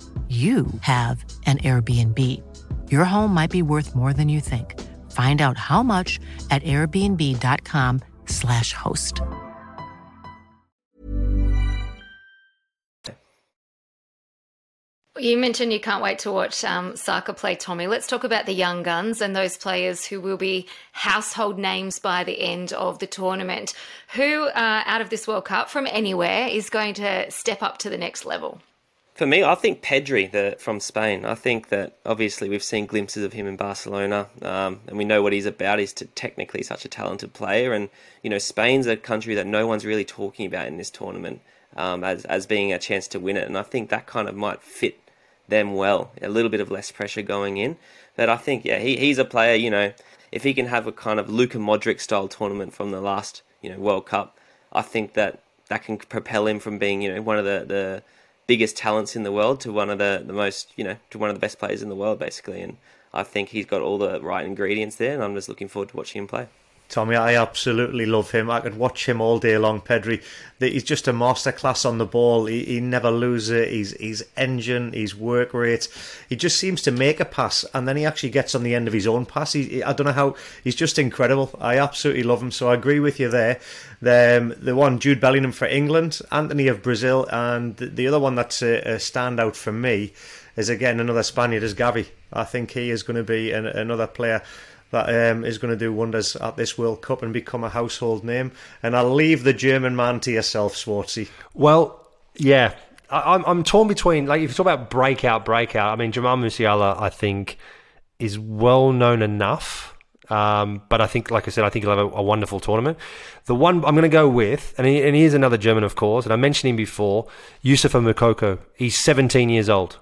you have an Airbnb. Your home might be worth more than you think. Find out how much at airbnb.com/slash host. You mentioned you can't wait to watch um, Saka play Tommy. Let's talk about the young guns and those players who will be household names by the end of the tournament. Who, uh, out of this World Cup from anywhere, is going to step up to the next level? For me, I think Pedri the, from Spain. I think that obviously we've seen glimpses of him in Barcelona, um, and we know what he's about. He's technically such a talented player, and you know Spain's a country that no one's really talking about in this tournament um, as as being a chance to win it, and I think that kind of might fit them well. A little bit of less pressure going in, but I think yeah, he, he's a player. You know, if he can have a kind of Luka Modric style tournament from the last you know World Cup, I think that that can propel him from being you know one of the the biggest talents in the world to one of the, the most, you know, to one of the best players in the world, basically. And I think he's got all the right ingredients there, and I'm just looking forward to watching him play. Tommy, I absolutely love him. I could watch him all day long, Pedri. He's just a masterclass on the ball. He, he never loses it. He's, he's engine, his work rate. He just seems to make a pass and then he actually gets on the end of his own pass. He, I don't know how. He's just incredible. I absolutely love him. So I agree with you there. The, um, the one, Jude Bellingham for England, Antony of Brazil, and the, the other one that's a, a standout for me is again another Spaniard, is Gavi. I think he is going to be an, another player that um, is going to do wonders at this World Cup and become a household name. And I'll leave the German man to yourself, Swartzy. Well, yeah. I, I'm, I'm torn between, like, if you talk about breakout, breakout, I mean, Jamal Musiala, I think, is well known enough. Um, but I think, like I said, I think he'll have a, a wonderful tournament. The one I'm going to go with, and he, and he is another German, of course, and I mentioned him before, Youssoufa Moukoko. He's 17 years old,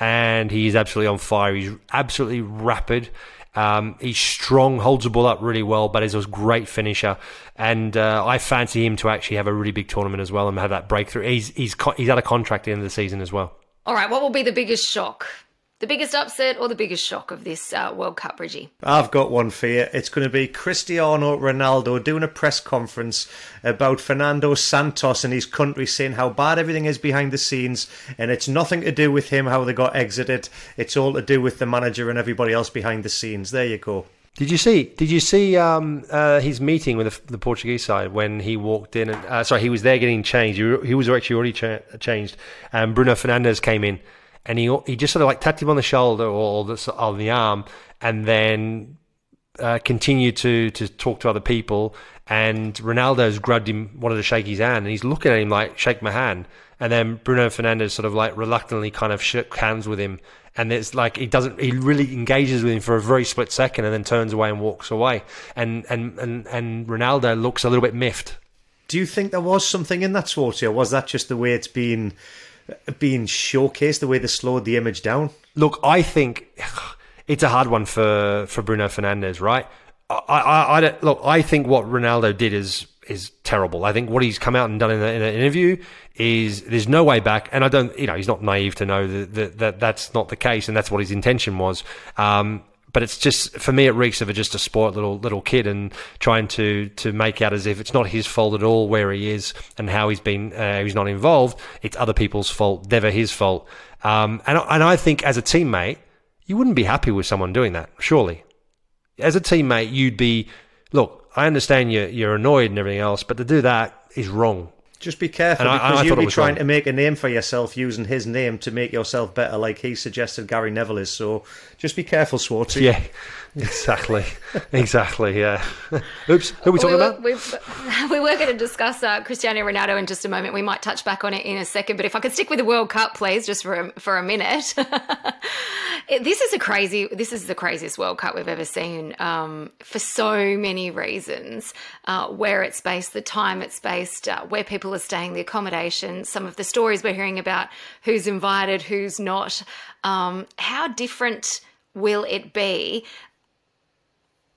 and he is absolutely on fire. He's absolutely rapid. Um, he's strong, holds the ball up really well, but he's a great finisher. And uh, I fancy him to actually have a really big tournament as well and have that breakthrough. He's he's he's at a contract at the end of the season as well. All right, what will be the biggest shock? The biggest upset or the biggest shock of this uh, World Cup, Bridgie? I've got one for you. It's going to be Cristiano Ronaldo doing a press conference about Fernando Santos and his country, saying how bad everything is behind the scenes, and it's nothing to do with him how they got exited. It's all to do with the manager and everybody else behind the scenes. There you go. Did you see? Did you see um, uh, his meeting with the, the, Portuguese side when he walked in? And, uh, sorry, he was there getting changed. He, he was actually already cha- changed, and Bruno Fernandes came in and he he just sort of like tapped him on the shoulder or the, on the arm, and then uh, continued to to talk to other people. And Ronaldo's grabbed him, wanted to shake his hand, and he's looking at him like, "Shake my hand." And then Bruno Fernandes sort of like reluctantly kind of shook hands with him, and it's like he doesn't, he really engages with him for a very split second, and then turns away and walks away. And and and and Ronaldo looks a little bit miffed. Do you think there was something in that, Swarty, or was that just the way it's been? Being showcased, the way they slowed the image down? Look, I think it's a hard one for, for Bruno Fernandes, right? I, I, I look. I think what Ronaldo did is is terrible. I think what he's come out and done in, in an interview is there's no way back. And I don't, you know, he's not naive to know that, that, that that's not the case, and that's what his intention was. Um, but it's just for me, it reeks of a, just a spoiled little little kid and trying to to make out as if it's not his fault at all where he is and how he's been uh, he's not involved. It's other people's fault, never his fault. Um, and and I think as a teammate, you wouldn't be happy with someone doing that, surely. As a teammate, you'd be look. I understand you're you're annoyed and everything else, but to do that is wrong. Just be careful and because I, I you'll be trying wrong. to make a name for yourself using his name to make yourself better, like he suggested Gary Neville is. So just be careful, Swarty. Yeah, exactly, exactly. Yeah. Oops, who are we talking we were, about? We, we were going to discuss uh, Cristiano Ronaldo in just a moment. We might touch back on it in a second, but if I could stick with the World Cup, please, just for a, for a minute. this is a crazy. This is the craziest World Cup we've ever seen um, for so many reasons. Uh, where it's based, the time it's based, uh, where people are staying, the accommodation, some of the stories we're hearing about who's invited, who's not. Um, how different will it be?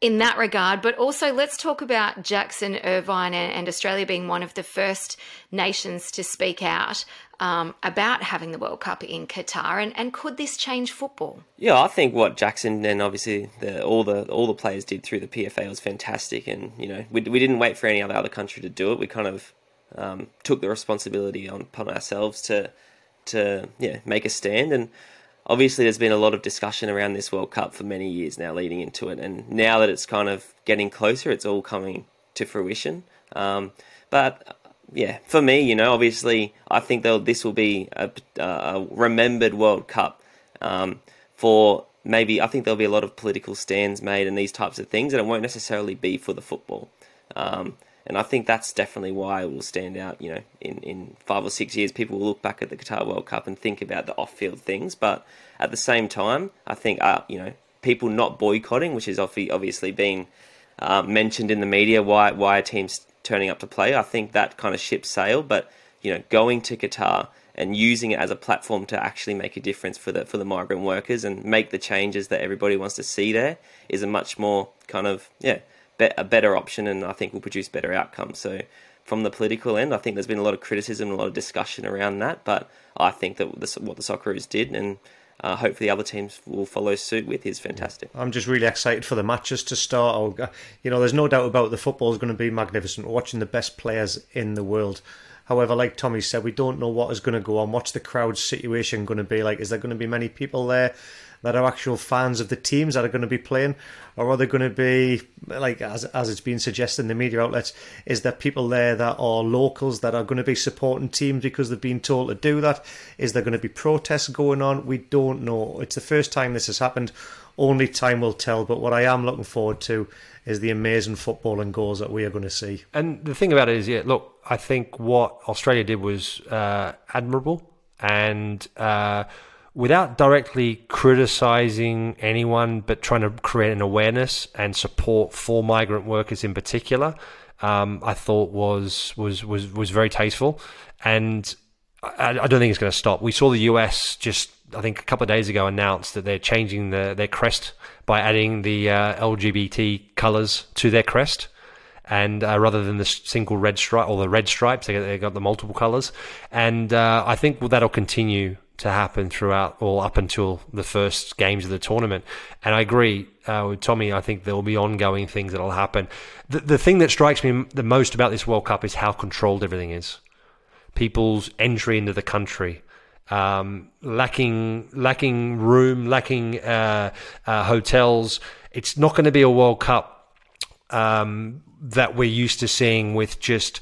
In that regard. But also, let's talk about Jackson Irvine and, Australia being one of the first nations to speak out um, about having the World Cup in Qatar. And, and could this change football? Yeah, I think what Jackson and obviously the, all the all the players did through the PFA was fantastic. And you know, we, we didn't wait for any other other country to do it. We kind of um, took the responsibility on, upon ourselves to to yeah make a stand and obviously there's been a lot of discussion around this World Cup for many years now leading into it, and now that it's kind of getting closer, it's all coming to fruition. Um, but yeah, for me, you know, obviously, I think this will be a, a, remembered World Cup um, for maybe. I think there'll be a lot of political stands made and these types of things, and it won't necessarily be for the football. Um, and I think that's definitely why it will stand out. You know, in, in five or six years, people will look back at the Qatar World Cup and think about the off-field things. But at the same time, I think uh, you know people not boycotting, which is obviously being uh, mentioned in the media, why why team's turning up to play. I think that kind of ship sailed. But you know, going to Qatar and using it as a platform to actually make a difference for the for the migrant workers and make the changes that everybody wants to see there is a much more kind of yeah a better option, and I think will produce better outcomes. So, from the political end, I think there's been a lot of criticism, and a lot of discussion around that. But I think that this, what the Socceroos did, and uh, hopefully other teams will follow suit with, is fantastic. I'm just really excited for the matches to start. You know, there's no doubt about the football is going to be magnificent. We're watching the best players in the world. However, like Tommy said, we don't know what is going to go on. What's the crowd situation going to be like? Is there going to be many people there? That are actual fans of the teams that are going to be playing, or are they going to be like as as it's been suggested in the media outlets? Is there people there that are locals that are going to be supporting teams because they've been told to do that? Is there going to be protests going on? We don't know. It's the first time this has happened. Only time will tell. But what I am looking forward to is the amazing football and goals that we are going to see. And the thing about it is, yeah, look, I think what Australia did was uh, admirable and. Uh, without directly criticizing anyone, but trying to create an awareness and support for migrant workers in particular, um, I thought was was was was very tasteful, and I, I don't think it's going to stop. We saw the US just. I think a couple of days ago announced that they're changing the, their crest by adding the uh, LGBT colors to their crest and uh, rather than the single red stripe or the red stripes, they got, the multiple colors, and uh, I think that'll continue to happen throughout all up until the first games of the tournament. And I agree uh, with Tommy. I think there will be ongoing things that will happen. The, the thing that strikes me the most about this World Cup is how controlled everything is. People's entry into the country, um, lacking lacking room, lacking uh, uh, hotels. It's not going to be a World Cup um, that we're used to seeing with just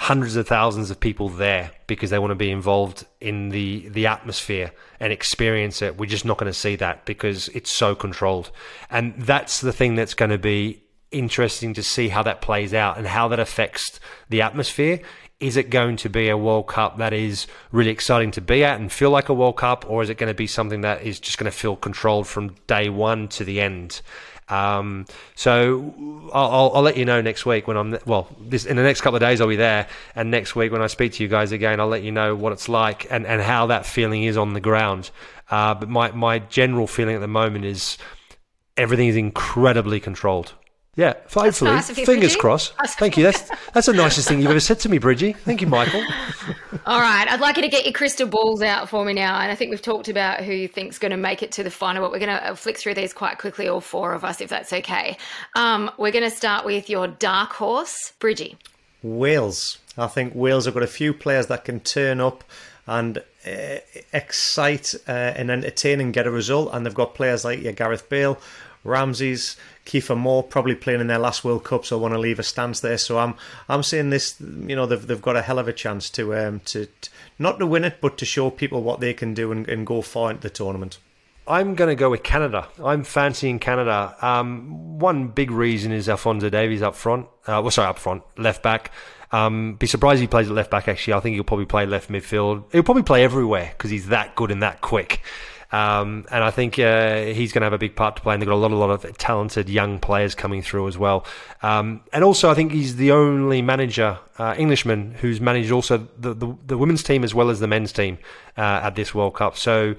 hundreds of thousands of people there because they want to be involved in the the atmosphere and experience it. We're just not going to see that because it's so controlled. And that's the thing that's going to be interesting to see how that plays out and how that affects the atmosphere. Is it going to be a World Cup that is really exciting to be at and feel like a World Cup, or is it going to be something that is just going to feel controlled from day one to the end? Um, so I'll, I'll, let you know next week when I'm well. This in the next couple of days I'll be there, and next week when I speak to you guys again, I'll let you know what it's like and, and how that feeling is on the ground. Uh, but my my general feeling at the moment is everything is incredibly controlled. Yeah, hopefully. Nice you, Fingers Bridgie. crossed. Thank you. That's that's the nicest thing you've ever said to me, Bridgie. Thank you, Michael. All right, I'd like you to get your crystal balls out for me now. And I think we've talked about who you think's going to make it to the final, but we're going to uh, flick through these quite quickly, all four of us, if that's okay. Um, we're going to start with your dark horse, Bridgie. Wales. I think Wales have got a few players that can turn up and uh, excite uh, and entertain and get a result. And they've got players like yeah, Gareth Bale, Ramsey's, Kiefer Moore probably playing in their last World Cup, so I want to leave a stance there. So I'm I'm saying this, you know, they've they've got a hell of a chance to um to, to not to win it, but to show people what they can do and, and go far into the tournament. I'm going to go with Canada. I'm fancying Canada. Um, one big reason is Alfonso Davies up front. Uh, well, sorry, up front, left back. Um, be surprised he plays at left back. Actually, I think he'll probably play left midfield. He'll probably play everywhere because he's that good and that quick. Um, and I think uh, he's going to have a big part to play. And they've got a lot, a lot of talented young players coming through as well. Um, and also, I think he's the only manager, uh, Englishman, who's managed also the, the, the, women's team as well as the men's team uh, at this World Cup. So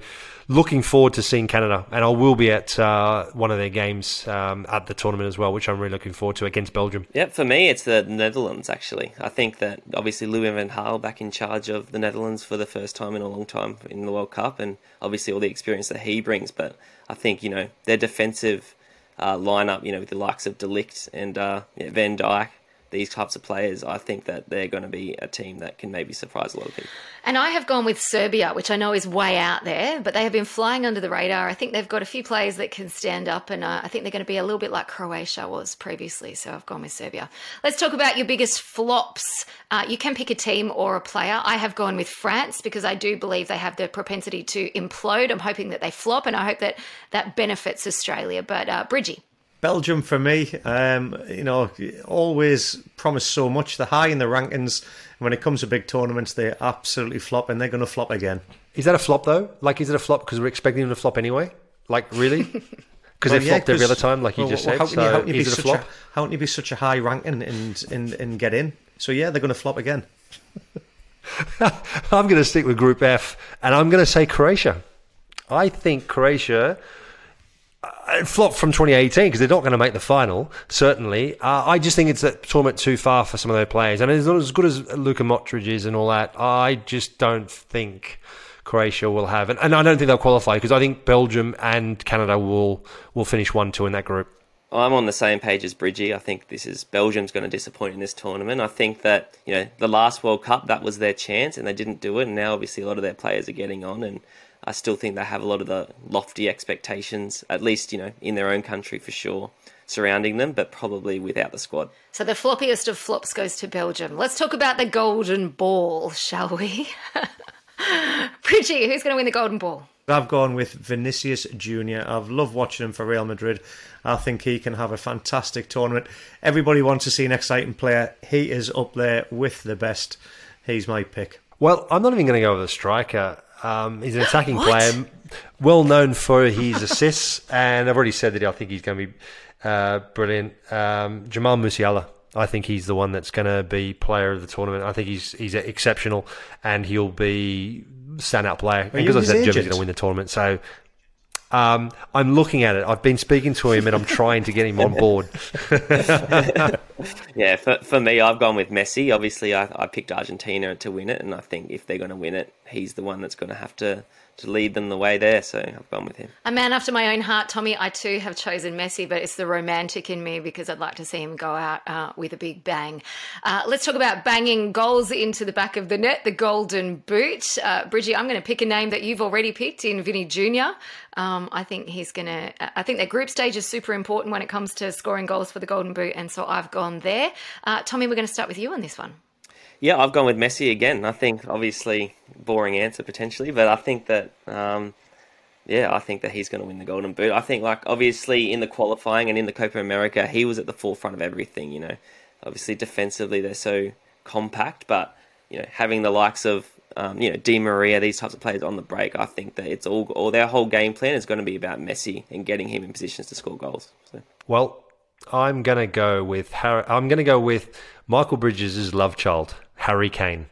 looking forward to seeing Canada, and I will be at uh, one of their games um, at the tournament as well, which I'm really looking forward to against Belgium. Yeah, for me, it's the Netherlands. Actually, I think that obviously Louis van Gaal back in charge of the Netherlands for the first time in a long time in the World Cup, and obviously all the experience that he brings. But I think you know their defensive uh, lineup, you know, with the likes of De Ligt and uh, yeah, Van Dijk these types of players, I think that they're going to be a team that can maybe surprise a lot of people. And I have gone with Serbia, which I know is way out there, but they have been flying under the radar. I think they've got a few players that can stand up, and uh, I think they're going to be a little bit like Croatia was previously. So I've gone with Serbia. Let's talk about your biggest flops. Uh, you can pick a team or a player. I have gone with France because I do believe they have the propensity to implode. I'm hoping that they flop, and I hope that that benefits Australia. But uh, Bridgie. Belgium for me, um, you know, always promise so much. They're high in the rankings. When it comes to big tournaments, they absolutely flop, and they're going to flop again. Is that a flop though? Like, is it a flop because we're expecting them to flop anyway? Like, really? Because well, they yeah, flopped every other time, like you well, just said. How can, so you, how can you be such a, a, how can you be such a high ranking and, and, and get in? So yeah, they're going to flop again. I'm going to stick with Group F, and I'm going to say Croatia. I think Croatia it flopped from 2018 because they're not going to make the final. Certainly, uh, I just think it's a tournament too far for some of their players, and it's not as good as Luka Modric is and all that. I just don't think Croatia will have, and, and I don't think they'll qualify because I think Belgium and Canada will will finish one two in that group. I'm on the same page as Bridgie. I think this is Belgium's going to disappoint in this tournament. I think that you know the last World Cup that was their chance and they didn't do it, and now obviously a lot of their players are getting on and I still think they have a lot of the lofty expectations, at least, you know, in their own country for sure, surrounding them, but probably without the squad. So the floppiest of flops goes to Belgium. Let's talk about the golden ball, shall we? Bridgie, who's going to win the golden ball? I've gone with Vinicius Junior. I've loved watching him for Real Madrid. I think he can have a fantastic tournament. Everybody wants to see an exciting player. He is up there with the best. He's my pick. Well, I'm not even going to go with a striker. Um, he's an attacking player, well known for his assists, and I've already said that I think he's going to be uh, brilliant. Um, Jamal Musiala, I think he's the one that's going to be player of the tournament. I think he's he's exceptional, and he'll be standout player. Because I said Germany's going to win the tournament, so um, I'm looking at it. I've been speaking to him and I'm trying to get him on board. yeah, for, for me, I've gone with Messi. Obviously, I, I picked Argentina to win it, and I think if they're going to win it, he's the one that's going to have to to lead them the way there. So I've gone with him. A man after my own heart, Tommy. I too have chosen Messi, but it's the romantic in me because I'd like to see him go out uh, with a big bang. Uh, let's talk about banging goals into the back of the net, the golden boot. Uh, Bridgie, I'm going to pick a name that you've already picked in Vinny Jr. Um, I think he's going to. I think that group stage is super important when it comes to scoring goals for the golden boot, and so I've gone there. Uh, Tommy, we're going to start with you on this one. Yeah, I've gone with Messi again. I think obviously boring answer potentially, but I think that um, yeah, I think that he's going to win the Golden Boot. I think like obviously in the qualifying and in the Copa America, he was at the forefront of everything. You know, obviously defensively they're so compact, but you know having the likes of um, you know Di Maria, these types of players on the break, I think that it's all or their whole game plan is going to be about Messi and getting him in positions to score goals. So. Well, I'm to go with Harry, I'm to go with Michael Bridges' love child. Harry Kane.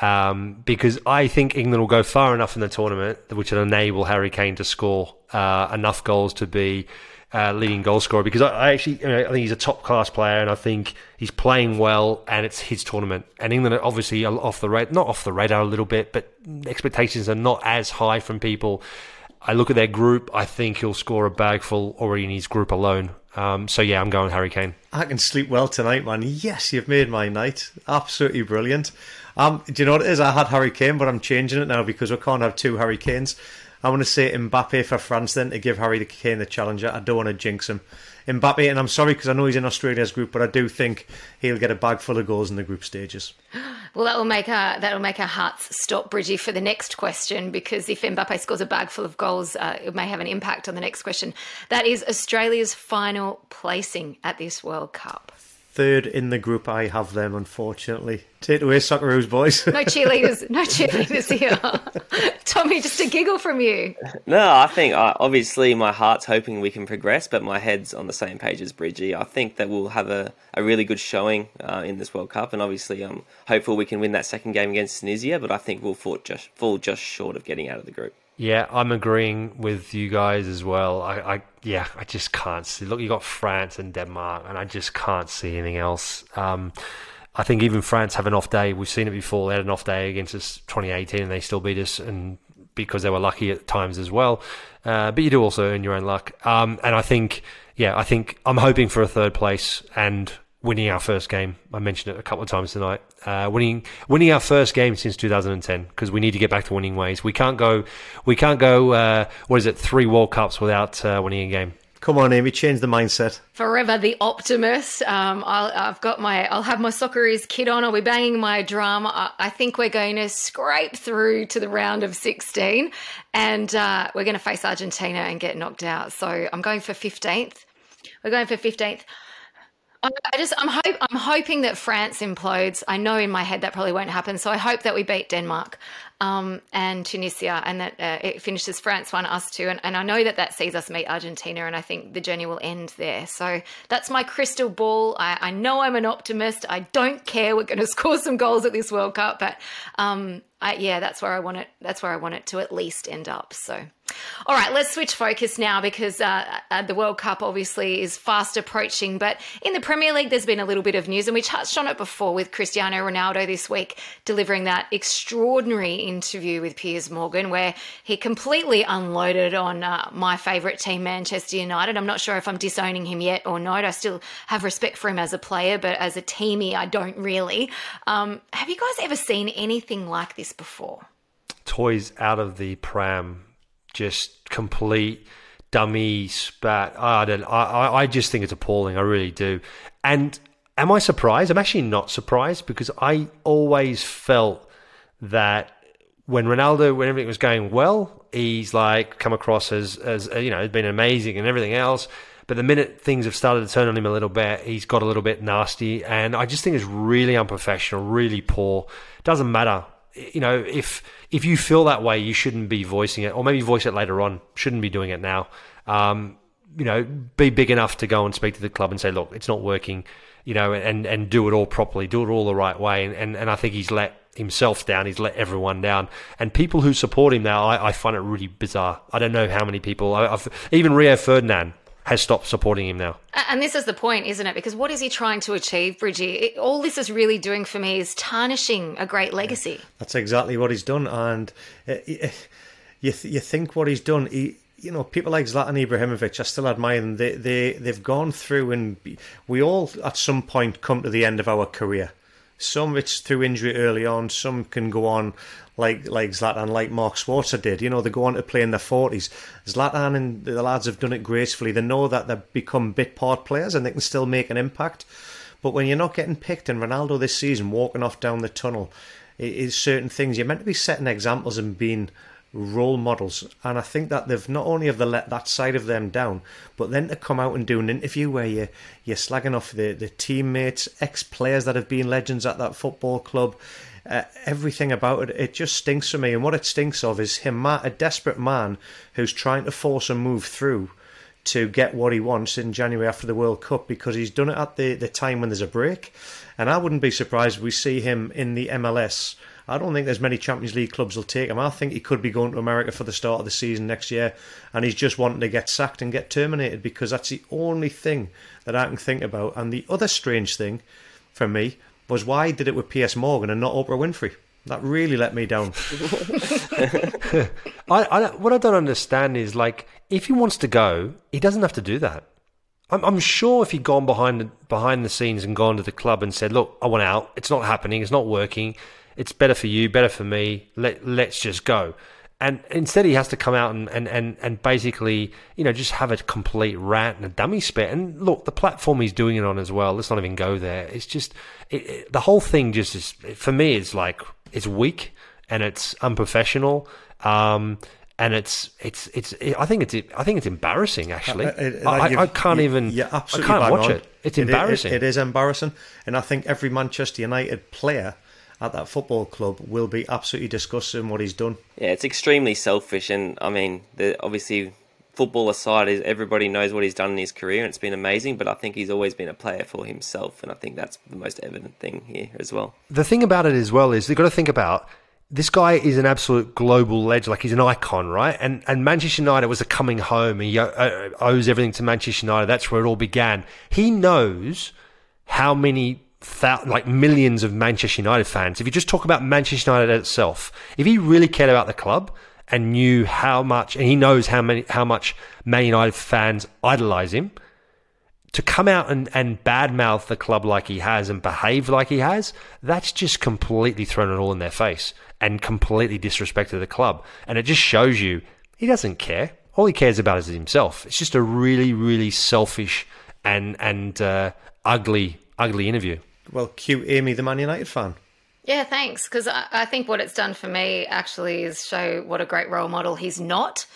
Um, because I think England will go far enough in the tournament, which will enable Harry Kane to score uh, enough goals to be uh, leading goal scorer. Because I, I actually, you know, I think he's a top class player, and I think he's playing well, and it's his tournament. And England are obviously off the radar, not off the radar a little bit, but expectations are not as high from people. I look at their group. I think he'll score a bag full already in his group alone. Um, so yeah, I'm going Harry Kane. I can sleep well tonight, man. Yes, you've made my night. Absolutely brilliant. Um, do you know what it is? I had Harry Kane, but I'm changing it now because we can't have two Harry Kanes. I want to say Mbappe for France then to give Harry the Kane the challenger. I don't want to jinx him. Mbappe, and I'm sorry because I know he's in Australia's group, but I do think he'll get a bag full of goals in the group stages. Well, that will make our that will make our hearts stop, Bridgie, for the next question because if Mbappe scores a bag full of goals, uh, it may have an impact on the next question. That is Australia's final placing at this World Cup. Third in the group. I have them, unfortunately. Take it away, Socceroos boys. no cheerleaders, no cheerleaders here. Tommy, just a giggle from you. No, I think uh, obviously my heart's hoping we can progress, but my head's on the same page as Bridgie. I think that we'll have a, a really good showing uh, in this World Cup, and obviously I'm hopeful we can win that second game against Tunisia, but I think we'll fall just, fall just short of getting out of the group. Yeah, I'm agreeing with you guys as well. I, I yeah, I just can't see. Look, you got France and Denmark, and I just can't see anything else. Um, I think even France have an off day. We've seen it before. They had an off day against us 2018, and they still beat us, and because they were lucky at times as well. Uh, but you do also earn your own luck. Um, and I think, yeah, I think I'm hoping for a third place and winning our first game. I mentioned it a couple of times tonight. Uh, winning winning our first game since 2010 because we need to get back to winning ways. We can't go we can't go uh, what is it three World Cups without uh, winning a game. Come on, Amy, change the mindset. Forever the optimist. Um, i have got my, I'll have my Socceroos kit on. I'll be banging my drum. I, I, think we're going to scrape through to the round of 16, and uh, we're going to face Argentina and get knocked out. So I'm going for 15th. We're going for 15th. I just I'm hope I'm hoping that France implodes. I know in my head that probably won't happen. So I hope that we beat Denmark um, and Tunisia, and that uh, it finishes France one, us two, and, and I know that that sees us meet Argentina, and I think the journey will end there. So that's my crystal ball. I, I know I'm an optimist. I don't care. We're going to score some goals at this World Cup, but um, I, yeah, that's where I want it. That's where I want it to at least end up. So. All right, let's switch focus now because uh, uh, the World Cup obviously is fast approaching. But in the Premier League, there's been a little bit of news, and we touched on it before with Cristiano Ronaldo this week delivering that extraordinary interview with Piers Morgan where he completely unloaded on uh, my favourite team, Manchester United. I'm not sure if I'm disowning him yet or not. I still have respect for him as a player, but as a teamie, I don't really. Um, have you guys ever seen anything like this before? Toys out of the pram just complete dummy spat. I don't. I I just think it's appalling. I really do. And am I surprised? I'm actually not surprised because I always felt that when Ronaldo, when everything was going well, he's like come across as as you know, been amazing and everything else. But the minute things have started to turn on him a little bit, he's got a little bit nasty, and I just think it's really unprofessional, really poor. Doesn't matter you know, if if you feel that way, you shouldn't be voicing it, or maybe voice it later on. Shouldn't be doing it now. Um, you know, be big enough to go and speak to the club and say, look, it's not working. You know, and and do it all properly, do it all the right way. And and, and I think he's let himself down. He's let everyone down. And people who support him now, I, I find it really bizarre. I don't know how many people. I, I've, even Rio Ferdinand has stopped supporting him now. And this is the point, isn't it? Because what is he trying to achieve, Bridgie? It, all this is really doing for me is tarnishing a great legacy. That's exactly what he's done. And uh, you, th- you think what he's done, he, you know, people like Zlatan Ibrahimovic, I still admire them. They, they, they've gone through, and we all at some point come to the end of our career. Some it's through injury early on, some can go on like like Zlatan, like Mark Schwarzer did. You know, they go on to play in their forties. Zlatan and the lads have done it gracefully. They know that they've become bit part players and they can still make an impact. But when you're not getting picked, and Ronaldo this season walking off down the tunnel, it is certain things you're meant to be setting examples and being role models. And I think that they've not only have they let that side of them down, but then to come out and do an interview where you you're slagging off the, the teammates, ex players that have been legends at that football club uh, everything about it, it just stinks for me. And what it stinks of is him, a desperate man who's trying to force a move through to get what he wants in January after the World Cup because he's done it at the, the time when there's a break. And I wouldn't be surprised if we see him in the MLS. I don't think there's many Champions League clubs will take him. I think he could be going to America for the start of the season next year, and he's just wanting to get sacked and get terminated because that's the only thing that I can think about. And the other strange thing for me was why he did it with Piers Morgan and not Oprah Winfrey? That really let me down. I, I, what I don't understand is like if he wants to go, he doesn't have to do that. I'm, I'm sure if he'd gone behind the, behind the scenes and gone to the club and said, "Look, I want out. It's not happening. It's not working. It's better for you, better for me. Let let's just go." and instead he has to come out and, and, and, and basically you know just have a complete rant and a dummy spit and look the platform he's doing it on as well let's not even go there it's just it, it, the whole thing just is for me it's like it's weak and it's unprofessional um, and it's it's it's. I think it's I think it's embarrassing. Actually, Uh, it- I, like I, I can't even. you're I can't watch on. it. It's It- it- embarrassing. it is embarrassing, and I think every Manchester United player at that football club will be absolutely disgusting what he's done. Yeah, it's extremely selfish, and I mean, the, obviously, football aside, is everybody knows what he's done in his career, and it's been amazing. But I think he's always been a player for himself, and I think that's the most evident thing here as well. the thing about it as well is you've got to think about this guy is an absolute global legend, like he's an icon, right? And and Manchester United was a coming home. He uh, owes everything to Manchester United. That's where it all began. He knows how many like millions of Manchester United fans. If you just talk about Manchester United itself, if he really cared about the club and knew how much, and he knows how many how much Man United fans idolize him to come out and, and badmouth the club like he has and behave like he has, that's just completely thrown it all in their face and completely disrespected the club. And it just shows you he doesn't care. All he cares about is himself. It's just a really, really selfish and and uh, ugly, ugly interview. Well, cute Amy, the Man United fan. Yeah, thanks. Because I, I think what it's done for me actually is show what a great role model he's not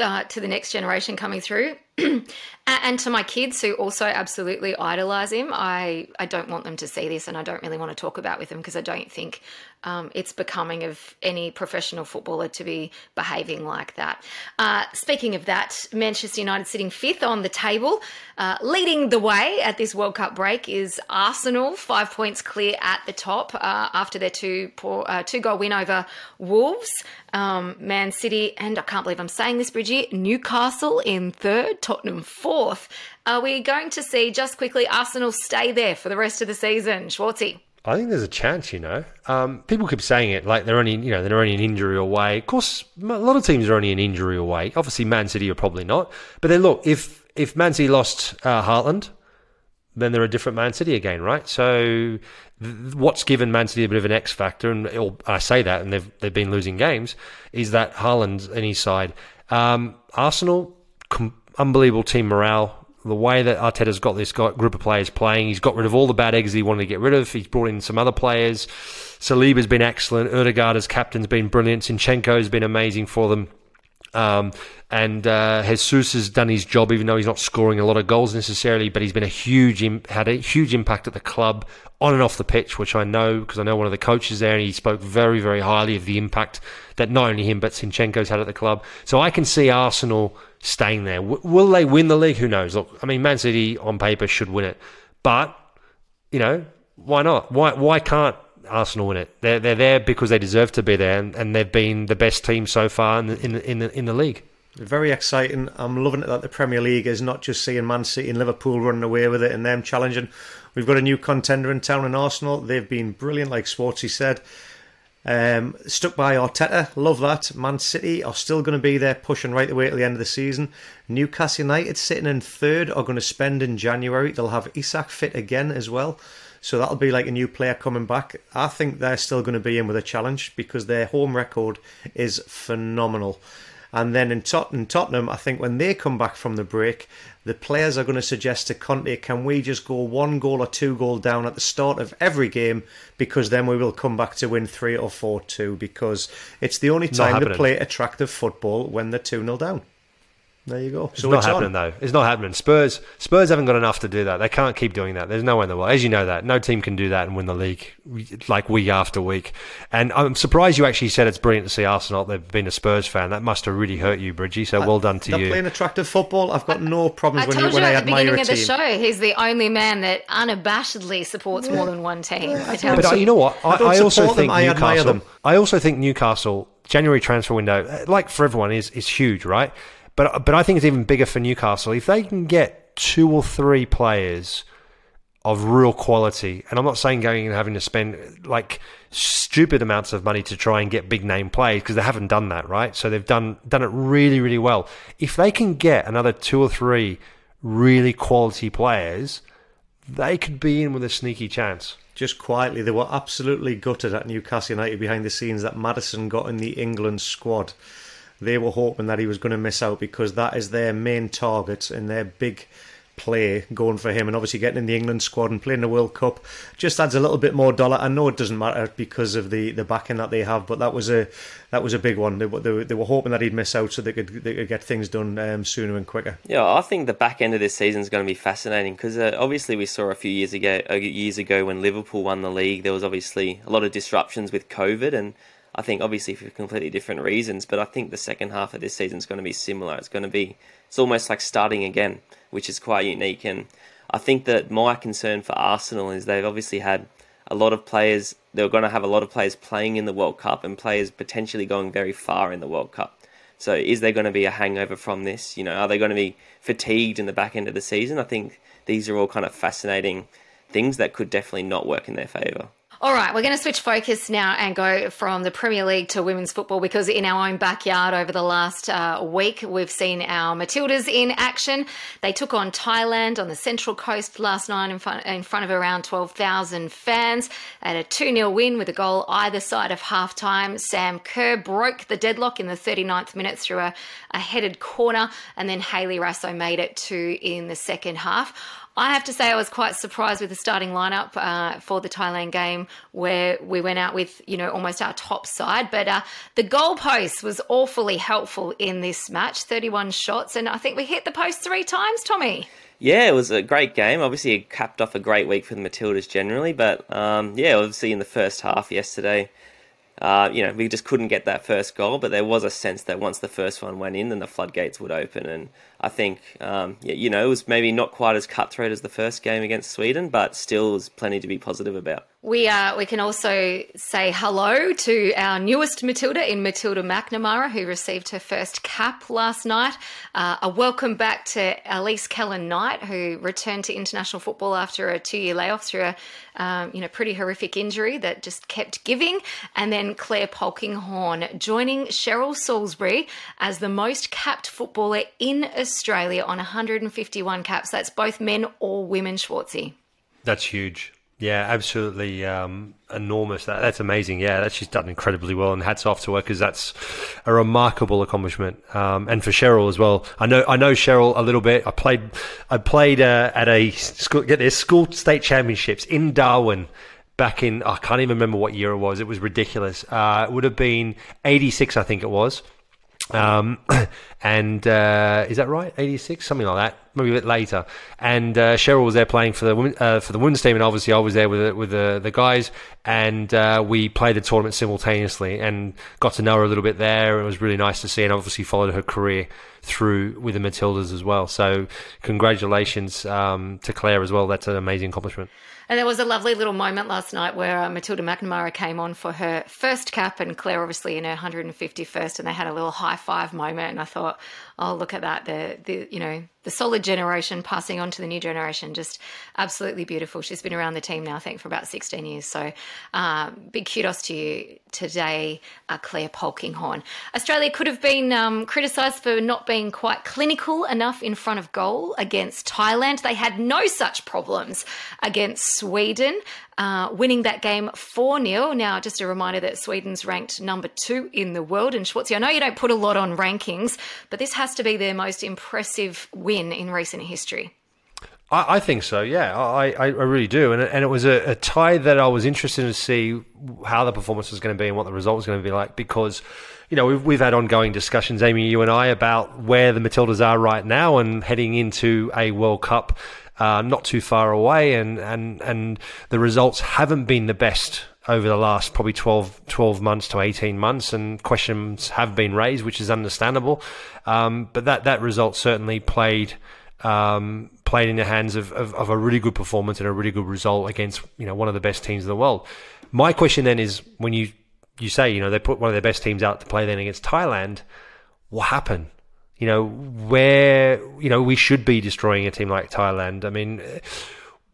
uh, to the next generation coming through. and, to my kids who also absolutely idolize him, I, I don't want them to see this and I don't really want to talk about with them because I don't think um, it's becoming of any professional footballer to be behaving like that. Uh, speaking of that, Manchester United sitting fifth on the table, uh, leading the way at this World Cup break is Arsenal, five points clear at the top uh, after their two poor, uh, two goal win over Wolves, um, Man City, and I can't believe I'm saying this, Bridgie, Newcastle in third, Tottenham fourth. Are we going to see just quickly Arsenal stay there for the rest of the season, Schwartzy? I think there's a chance, you know. Um, people keep saying it like they're only, you know, they're only an injury away. Of course, a lot of teams are only an injury away. Obviously, Man City are probably not. But then look, if if Man City lost uh, Haaland, then they're a different Man City again, right? So, th- what's given Man City a bit of an X factor, and I say that, and they've they've been losing games, is that Haaland's in his side. Um, Arsenal, com- unbelievable team morale. The way that Arteta's got this group of players playing, he's got rid of all the bad eggs he wanted to get rid of. He's brought in some other players. Saliba's been excellent. Ødegaard as captain's been brilliant. Zinchenko's been amazing for them. Um, and uh, Jesus has done his job, even though he's not scoring a lot of goals necessarily. But he's been a huge Im- had a huge impact at the club on and off the pitch, which I know because I know one of the coaches there, and he spoke very very highly of the impact that not only him but Zinchenko's had at the club. So I can see Arsenal staying there. W- will they win the league? Who knows? Look, I mean, Man City on paper should win it, but you know why not? Why why can't Arsenal in it? They're they're there because they deserve to be there, and, and they've been the best team so far in the, in the, in the, in the league. Very exciting. I'm loving it that the Premier League is not just seeing Man City and Liverpool running away with it and them challenging. We've got a new contender in town in Arsenal. They've been brilliant, like Swartzy said. Um, stuck by Arteta, love that. Man City are still going to be there pushing right the way to the end of the season. Newcastle United sitting in third are going to spend in January. They'll have Isak fit again as well. So that'll be like a new player coming back. I think they're still going to be in with a challenge because their home record is phenomenal. And then in, Tot- in Tottenham, I think when they come back from the break, the players are going to suggest to Conte, can we just go one goal or two goal down at the start of every game because then we will come back to win three or four two because it's the only time to play attractive football when they're 2 0 down. There you go. It's So not it's happening on. though. It's not happening. Spurs Spurs haven't got enough to do that. They can't keep doing that. There's no way in the world. As you know that no team can do that and win the league like week after week. And I'm surprised you actually said it's brilliant to see Arsenal. They've been a Spurs fan. That must have really hurt you, Bridgie. So well done to They're you. playing attractive football. I've got no I problems when, told you, you when I at the admire beginning a of the show, he's the only man that unabashedly supports more than one team. I tell But you. uh, you know what? I, I I also support them, think I Newcastle. them. I also think Newcastle January transfer window, uh, like for everyone, is is huge, right? But but I think it's even bigger for Newcastle if they can get two or three players of real quality. And I'm not saying going and having to spend like stupid amounts of money to try and get big name players because they haven't done that, right? So they've done done it really really well. If they can get another two or three really quality players, they could be in with a sneaky chance. Just quietly, they were absolutely gutted at Newcastle United behind the scenes that Madison got in the England squad. They were hoping that he was going to miss out because that is their main target and their big play going for him, and obviously getting in the England squad and playing the World Cup just adds a little bit more dollar. I know it doesn't matter because of the, the backing that they have, but that was a that was a big one. They, they, they were hoping that he'd miss out so they could they could get things done um, sooner and quicker. Yeah, I think the back end of this season is going to be fascinating because uh, obviously we saw a few years ago uh, years ago when Liverpool won the league, there was obviously a lot of disruptions with COVID and. I think obviously for completely different reasons, but I think the second half of this season is going to be similar. It's going to be it's almost like starting again, which is quite unique. And I think that my concern for Arsenal is they've obviously had a lot of players. They're going to have a lot of players playing in the World Cup and players potentially going very far in the World Cup. So is there going to be a hangover from this? You know, are they going to be fatigued in the back end of the season? I think these are all kind of fascinating things that could definitely not work in their favour. All right, we're going to switch focus now and go from the Premier League to women's football because in our own backyard over the last uh, week, we've seen our Matildas in action. They took on Thailand on the Central Coast last night in front, in front of around 12,000 fans at a 2 0 win with a goal either side of half time. Sam Kerr broke the deadlock in the 39th minute through a, a headed corner, and then Hayley Raso made it two in the second half. I have to say, I was quite surprised with the starting lineup uh, for the Thailand game, where we went out with you know almost our top side. But uh, the goalpost was awfully helpful in this match. Thirty-one shots, and I think we hit the post three times. Tommy. Yeah, it was a great game. Obviously, it capped off a great week for the Matildas generally. But um, yeah, obviously in the first half yesterday, uh, you know, we just couldn't get that first goal, but there was a sense that once the first one went in, then the floodgates would open. And I think, um, you know, it was maybe not quite as cutthroat as the first game against Sweden, but still was plenty to be positive about. We uh, we can also say hello to our newest Matilda in Matilda McNamara, who received her first cap last night. Uh, a welcome back to Elise Kellond-Knight, who returned to international football after a two-year layoff through a um, you know pretty horrific injury that just kept giving. And then Claire Polkinghorne joining Cheryl Salisbury as the most capped footballer in Australia on 151 caps. That's both men or women, Schwartzy. That's huge. Yeah, absolutely um, enormous. That, that's amazing. Yeah, that she's done incredibly well, and hats off to her because that's a remarkable accomplishment. Um, and for Cheryl as well. I know I know Cheryl a little bit. I played I played uh, at a school, get this school state championships in Darwin back in I can't even remember what year it was. It was ridiculous. Uh, it would have been eighty six, I think it was. Um, and uh, is that right? Eighty six, something like that. Maybe a bit later. And uh, Cheryl was there playing for the uh, for the women's team, and obviously I was there with with the, the guys, and uh, we played the tournament simultaneously and got to know her a little bit there. It was really nice to see, and obviously followed her career through with the Matildas as well. So congratulations um, to Claire as well. That's an amazing accomplishment. And there was a lovely little moment last night where uh, Matilda McNamara came on for her first cap, and Claire obviously in her 151st, and they had a little high five moment. And I thought, oh, look at that! The the you know the solid generation passing on to the new generation, just absolutely beautiful. She's been around the team now, I think, for about 16 years. So um, big kudos to you today, uh, Claire Polkinghorne Australia could have been um, criticised for not being quite clinical enough in front of goal against Thailand. They had no such problems against Sweden. Uh, winning that game 4 0. Now, just a reminder that Sweden's ranked number two in the world. And Schwartzy, I know you don't put a lot on rankings, but this to be their most impressive win in recent history. I, I think so, yeah. I, I, really do. And, and it was a, a tie that I was interested to see how the performance was going to be and what the result was going to be like because you know, we've, we've had ongoing discussions, Amy, you and I, about where the Matildas are right now and heading into a World Cup uh, not too far away, and, and, and the results haven't been the best over the last probably 12, 12 months to 18 months, and questions have been raised, which is understandable. Um, but that, that result certainly played. Um, played in the hands of, of, of, a really good performance and a really good result against you know one of the best teams in the world. My question then is when you you say you know they put one of their best teams out to play then against Thailand, what happened? you know, where, you know, we should be destroying a team like Thailand. I mean,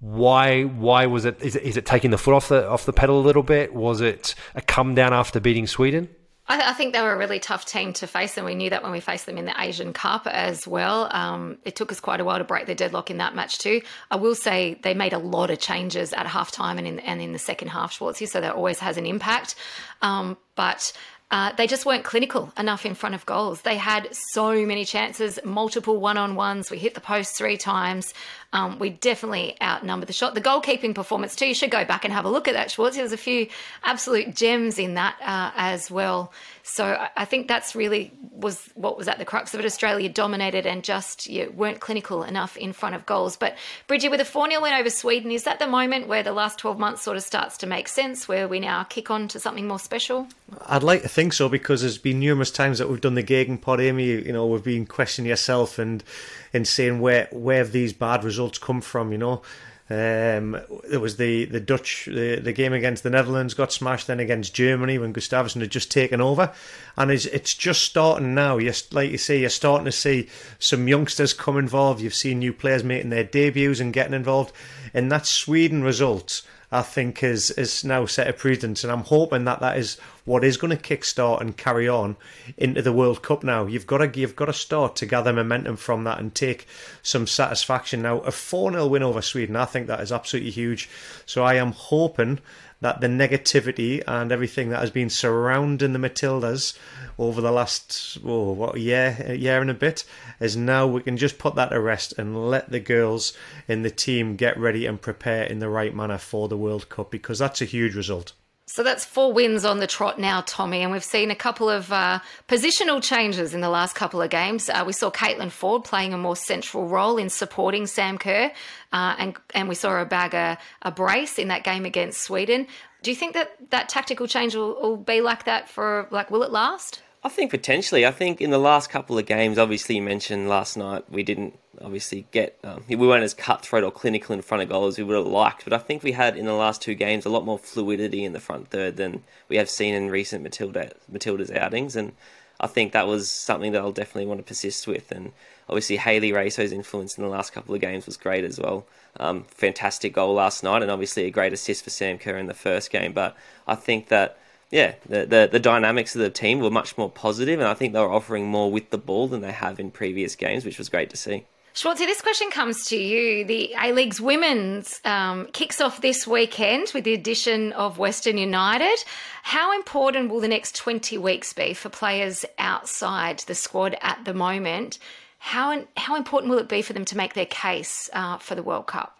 why why was it is, it is it taking the foot off the off the pedal a little bit? Was it a come down after beating Sweden? I, I, think they were a really tough team to face, and we knew that when we faced them in the Asian Cup as well. Um, it took us quite a while to break their deadlock in that match too. I will say they made a lot of changes at halftime and in and in the second half, Schwartzy, so that always has an impact. Um, but uh, they just weren't clinical enough in front of goals. They had so many chances, multiple one on ones. We hit the post three times. Um, we definitely outnumbered the shot. The goalkeeping performance, too, you should go back and have a look at that, Schwartz. There's a few absolute gems in that uh, as well. So I think that's really was what was at the crux of it. Australia dominated and just you weren't clinical enough in front of goals. But Bridgie, with a 4 0 win over Sweden, is that the moment where the last 12 months sort of starts to make sense, where we now kick on to something more special? I'd like to think so because there's been numerous times that we've done the Gegen Pod, Amy. You know, we've been questioning yourself and and saying where where these bad results come from. You know, um, it was the, the Dutch, the, the game against the Netherlands got smashed, then against Germany when Gustavsson had just taken over. And it's, it's just starting now. You're, like you say, you're starting to see some youngsters come involved. You've seen new players making their debuts and getting involved. And that Sweden result I think is is now set a precedent, and I'm hoping that that is what is going to kickstart and carry on into the World Cup. Now you've got to you've got to start to gather momentum from that and take some satisfaction. Now a four 0 win over Sweden, I think that is absolutely huge. So I am hoping that the negativity and everything that has been surrounding the Matildas over the last oh, what year, year and a bit, is now we can just put that to rest and let the girls in the team get ready and prepare in the right manner for the World Cup because that's a huge result. So that's four wins on the trot now, Tommy, and we've seen a couple of uh, positional changes in the last couple of games. Uh, we saw Caitlin Foord playing a more central role in supporting Sam Kerr, uh, and and we saw her bag a, a, brace in that game against Sweden. Do you think that that tactical change will, will be like that for like will it last? I think potentially. I think in the last couple of games, obviously you mentioned last night we didn't obviously get um, we weren't as cutthroat or clinical in front of goal as we would have liked, but I think we had in the last two games a lot more fluidity in the front third than we have seen in recent Matilda Matilda's outings, and I think that was something that I'll definitely want to persist with. And obviously Hayley Raso's influence in the last couple of games was great as well. Um, fantastic goal last night, and obviously a great assist for Sam Kerr in the first game. But I think that yeah, the, the, the dynamics of the team were much more positive, and I think they were offering more with the ball than they have in previous games, which was great to see. Schwartzy, this question comes to you. The A League's women's um, kicks off this weekend with the addition of Western United. How important will the next 20 weeks be for players outside the squad at the moment? How, how important will it be for them to make their case uh, for the World Cup?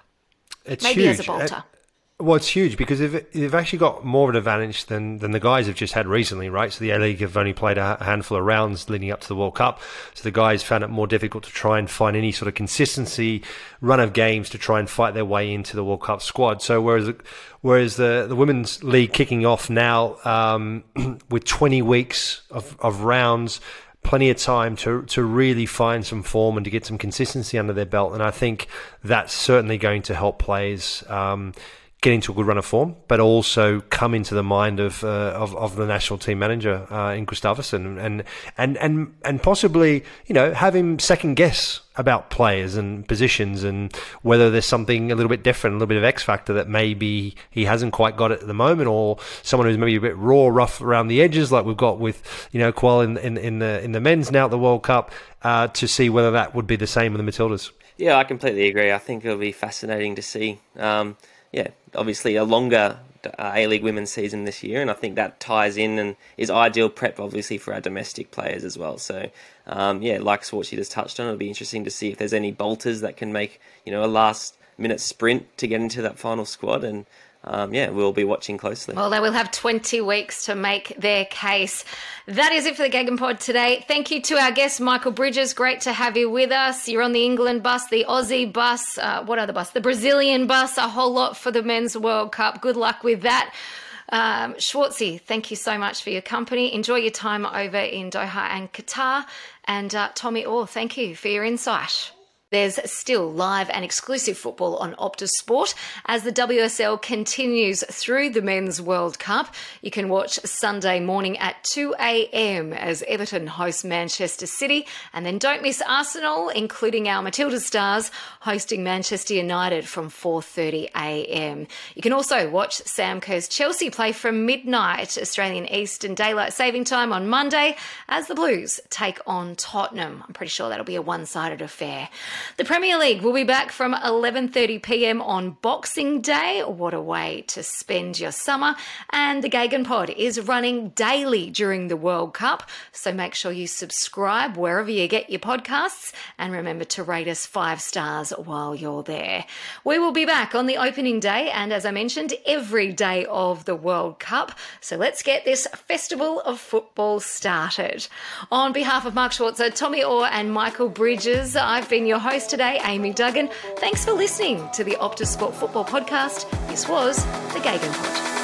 It's Maybe huge. as a bolter. Well, it's huge because they've, they've actually got more of an advantage than, than the guys have just had recently, right? So the A League have only played a handful of rounds leading up to the World Cup. So the guys found it more difficult to try and find any sort of consistency run of games to try and fight their way into the World Cup squad. So whereas whereas the, the women's league kicking off now um, with 20 weeks of, of rounds, plenty of time to to really find some form and to get some consistency under their belt. And I think that's certainly going to help players. Um, get into a good run of form, but also come into the mind of uh, of, of, the national team manager uh, in Gustavsson, and and and and possibly you know have him second guess about players and positions and whether there's something a little bit different, a little bit of X factor that maybe he hasn't quite got at the moment, or someone who's maybe a bit raw, rough around the edges, like we've got with you know Kuol in, in, in the in the men's now at the World Cup, uh, to see whether that would be the same with the Matildas. Yeah, I completely agree. I think it'll be fascinating to see. Um, yeah, obviously a longer uh, A League women's season this year, and I think that ties in and is ideal prep, obviously, for our domestic players as well. So, um, yeah, like Schwartzy just touched on, it'll be interesting to see if there's any bolters that can make you know a last minute sprint to get into that final squad, and um, yeah, we'll be watching closely. Well, they will have 20 weeks to make their case. That is it for the Gegen Pod today. Thank you to our guest, Michael Bridges. Great to have you with us. You're on the England bus, the Aussie bus, uh, what other bus? The Brazilian bus, a whole lot for the Men's World Cup. Good luck with that. Um, Schwartzy, thank you so much for your company. Enjoy your time over in Doha and Qatar. And uh, Tommy Oar, thank you for your insight. There's still live and exclusive football on Optus Sport as the WSL continues through the Men's World Cup. You can watch Sunday morning at 2 a.m. as Everton host Manchester City, and then don't miss Arsenal, including our Matilda Stars, hosting Manchester United from 4:30 a.m. You can also watch Sam Kerr's Chelsea play from midnight Australian Eastern Daylight Saving Time on Monday as the Blues take on Tottenham. I'm pretty sure that'll be a one-sided affair. The Premier League will be back from 11:30 p.m. on Boxing Day. What a way to spend your summer. And the Gegen Pod is running daily during the World Cup, so make sure you subscribe wherever you get your podcasts and remember to rate us 5 stars while you're there. We will be back on the opening day and as I mentioned, every day of the World Cup. So let's get this festival of football started. On behalf of Mark Schwarzer, Tommy Oar and Michael Bridges, I've been your host today, Amy Duggan. Thanks for listening to the Optus Sport Football Podcast. This was the Gegen Pod.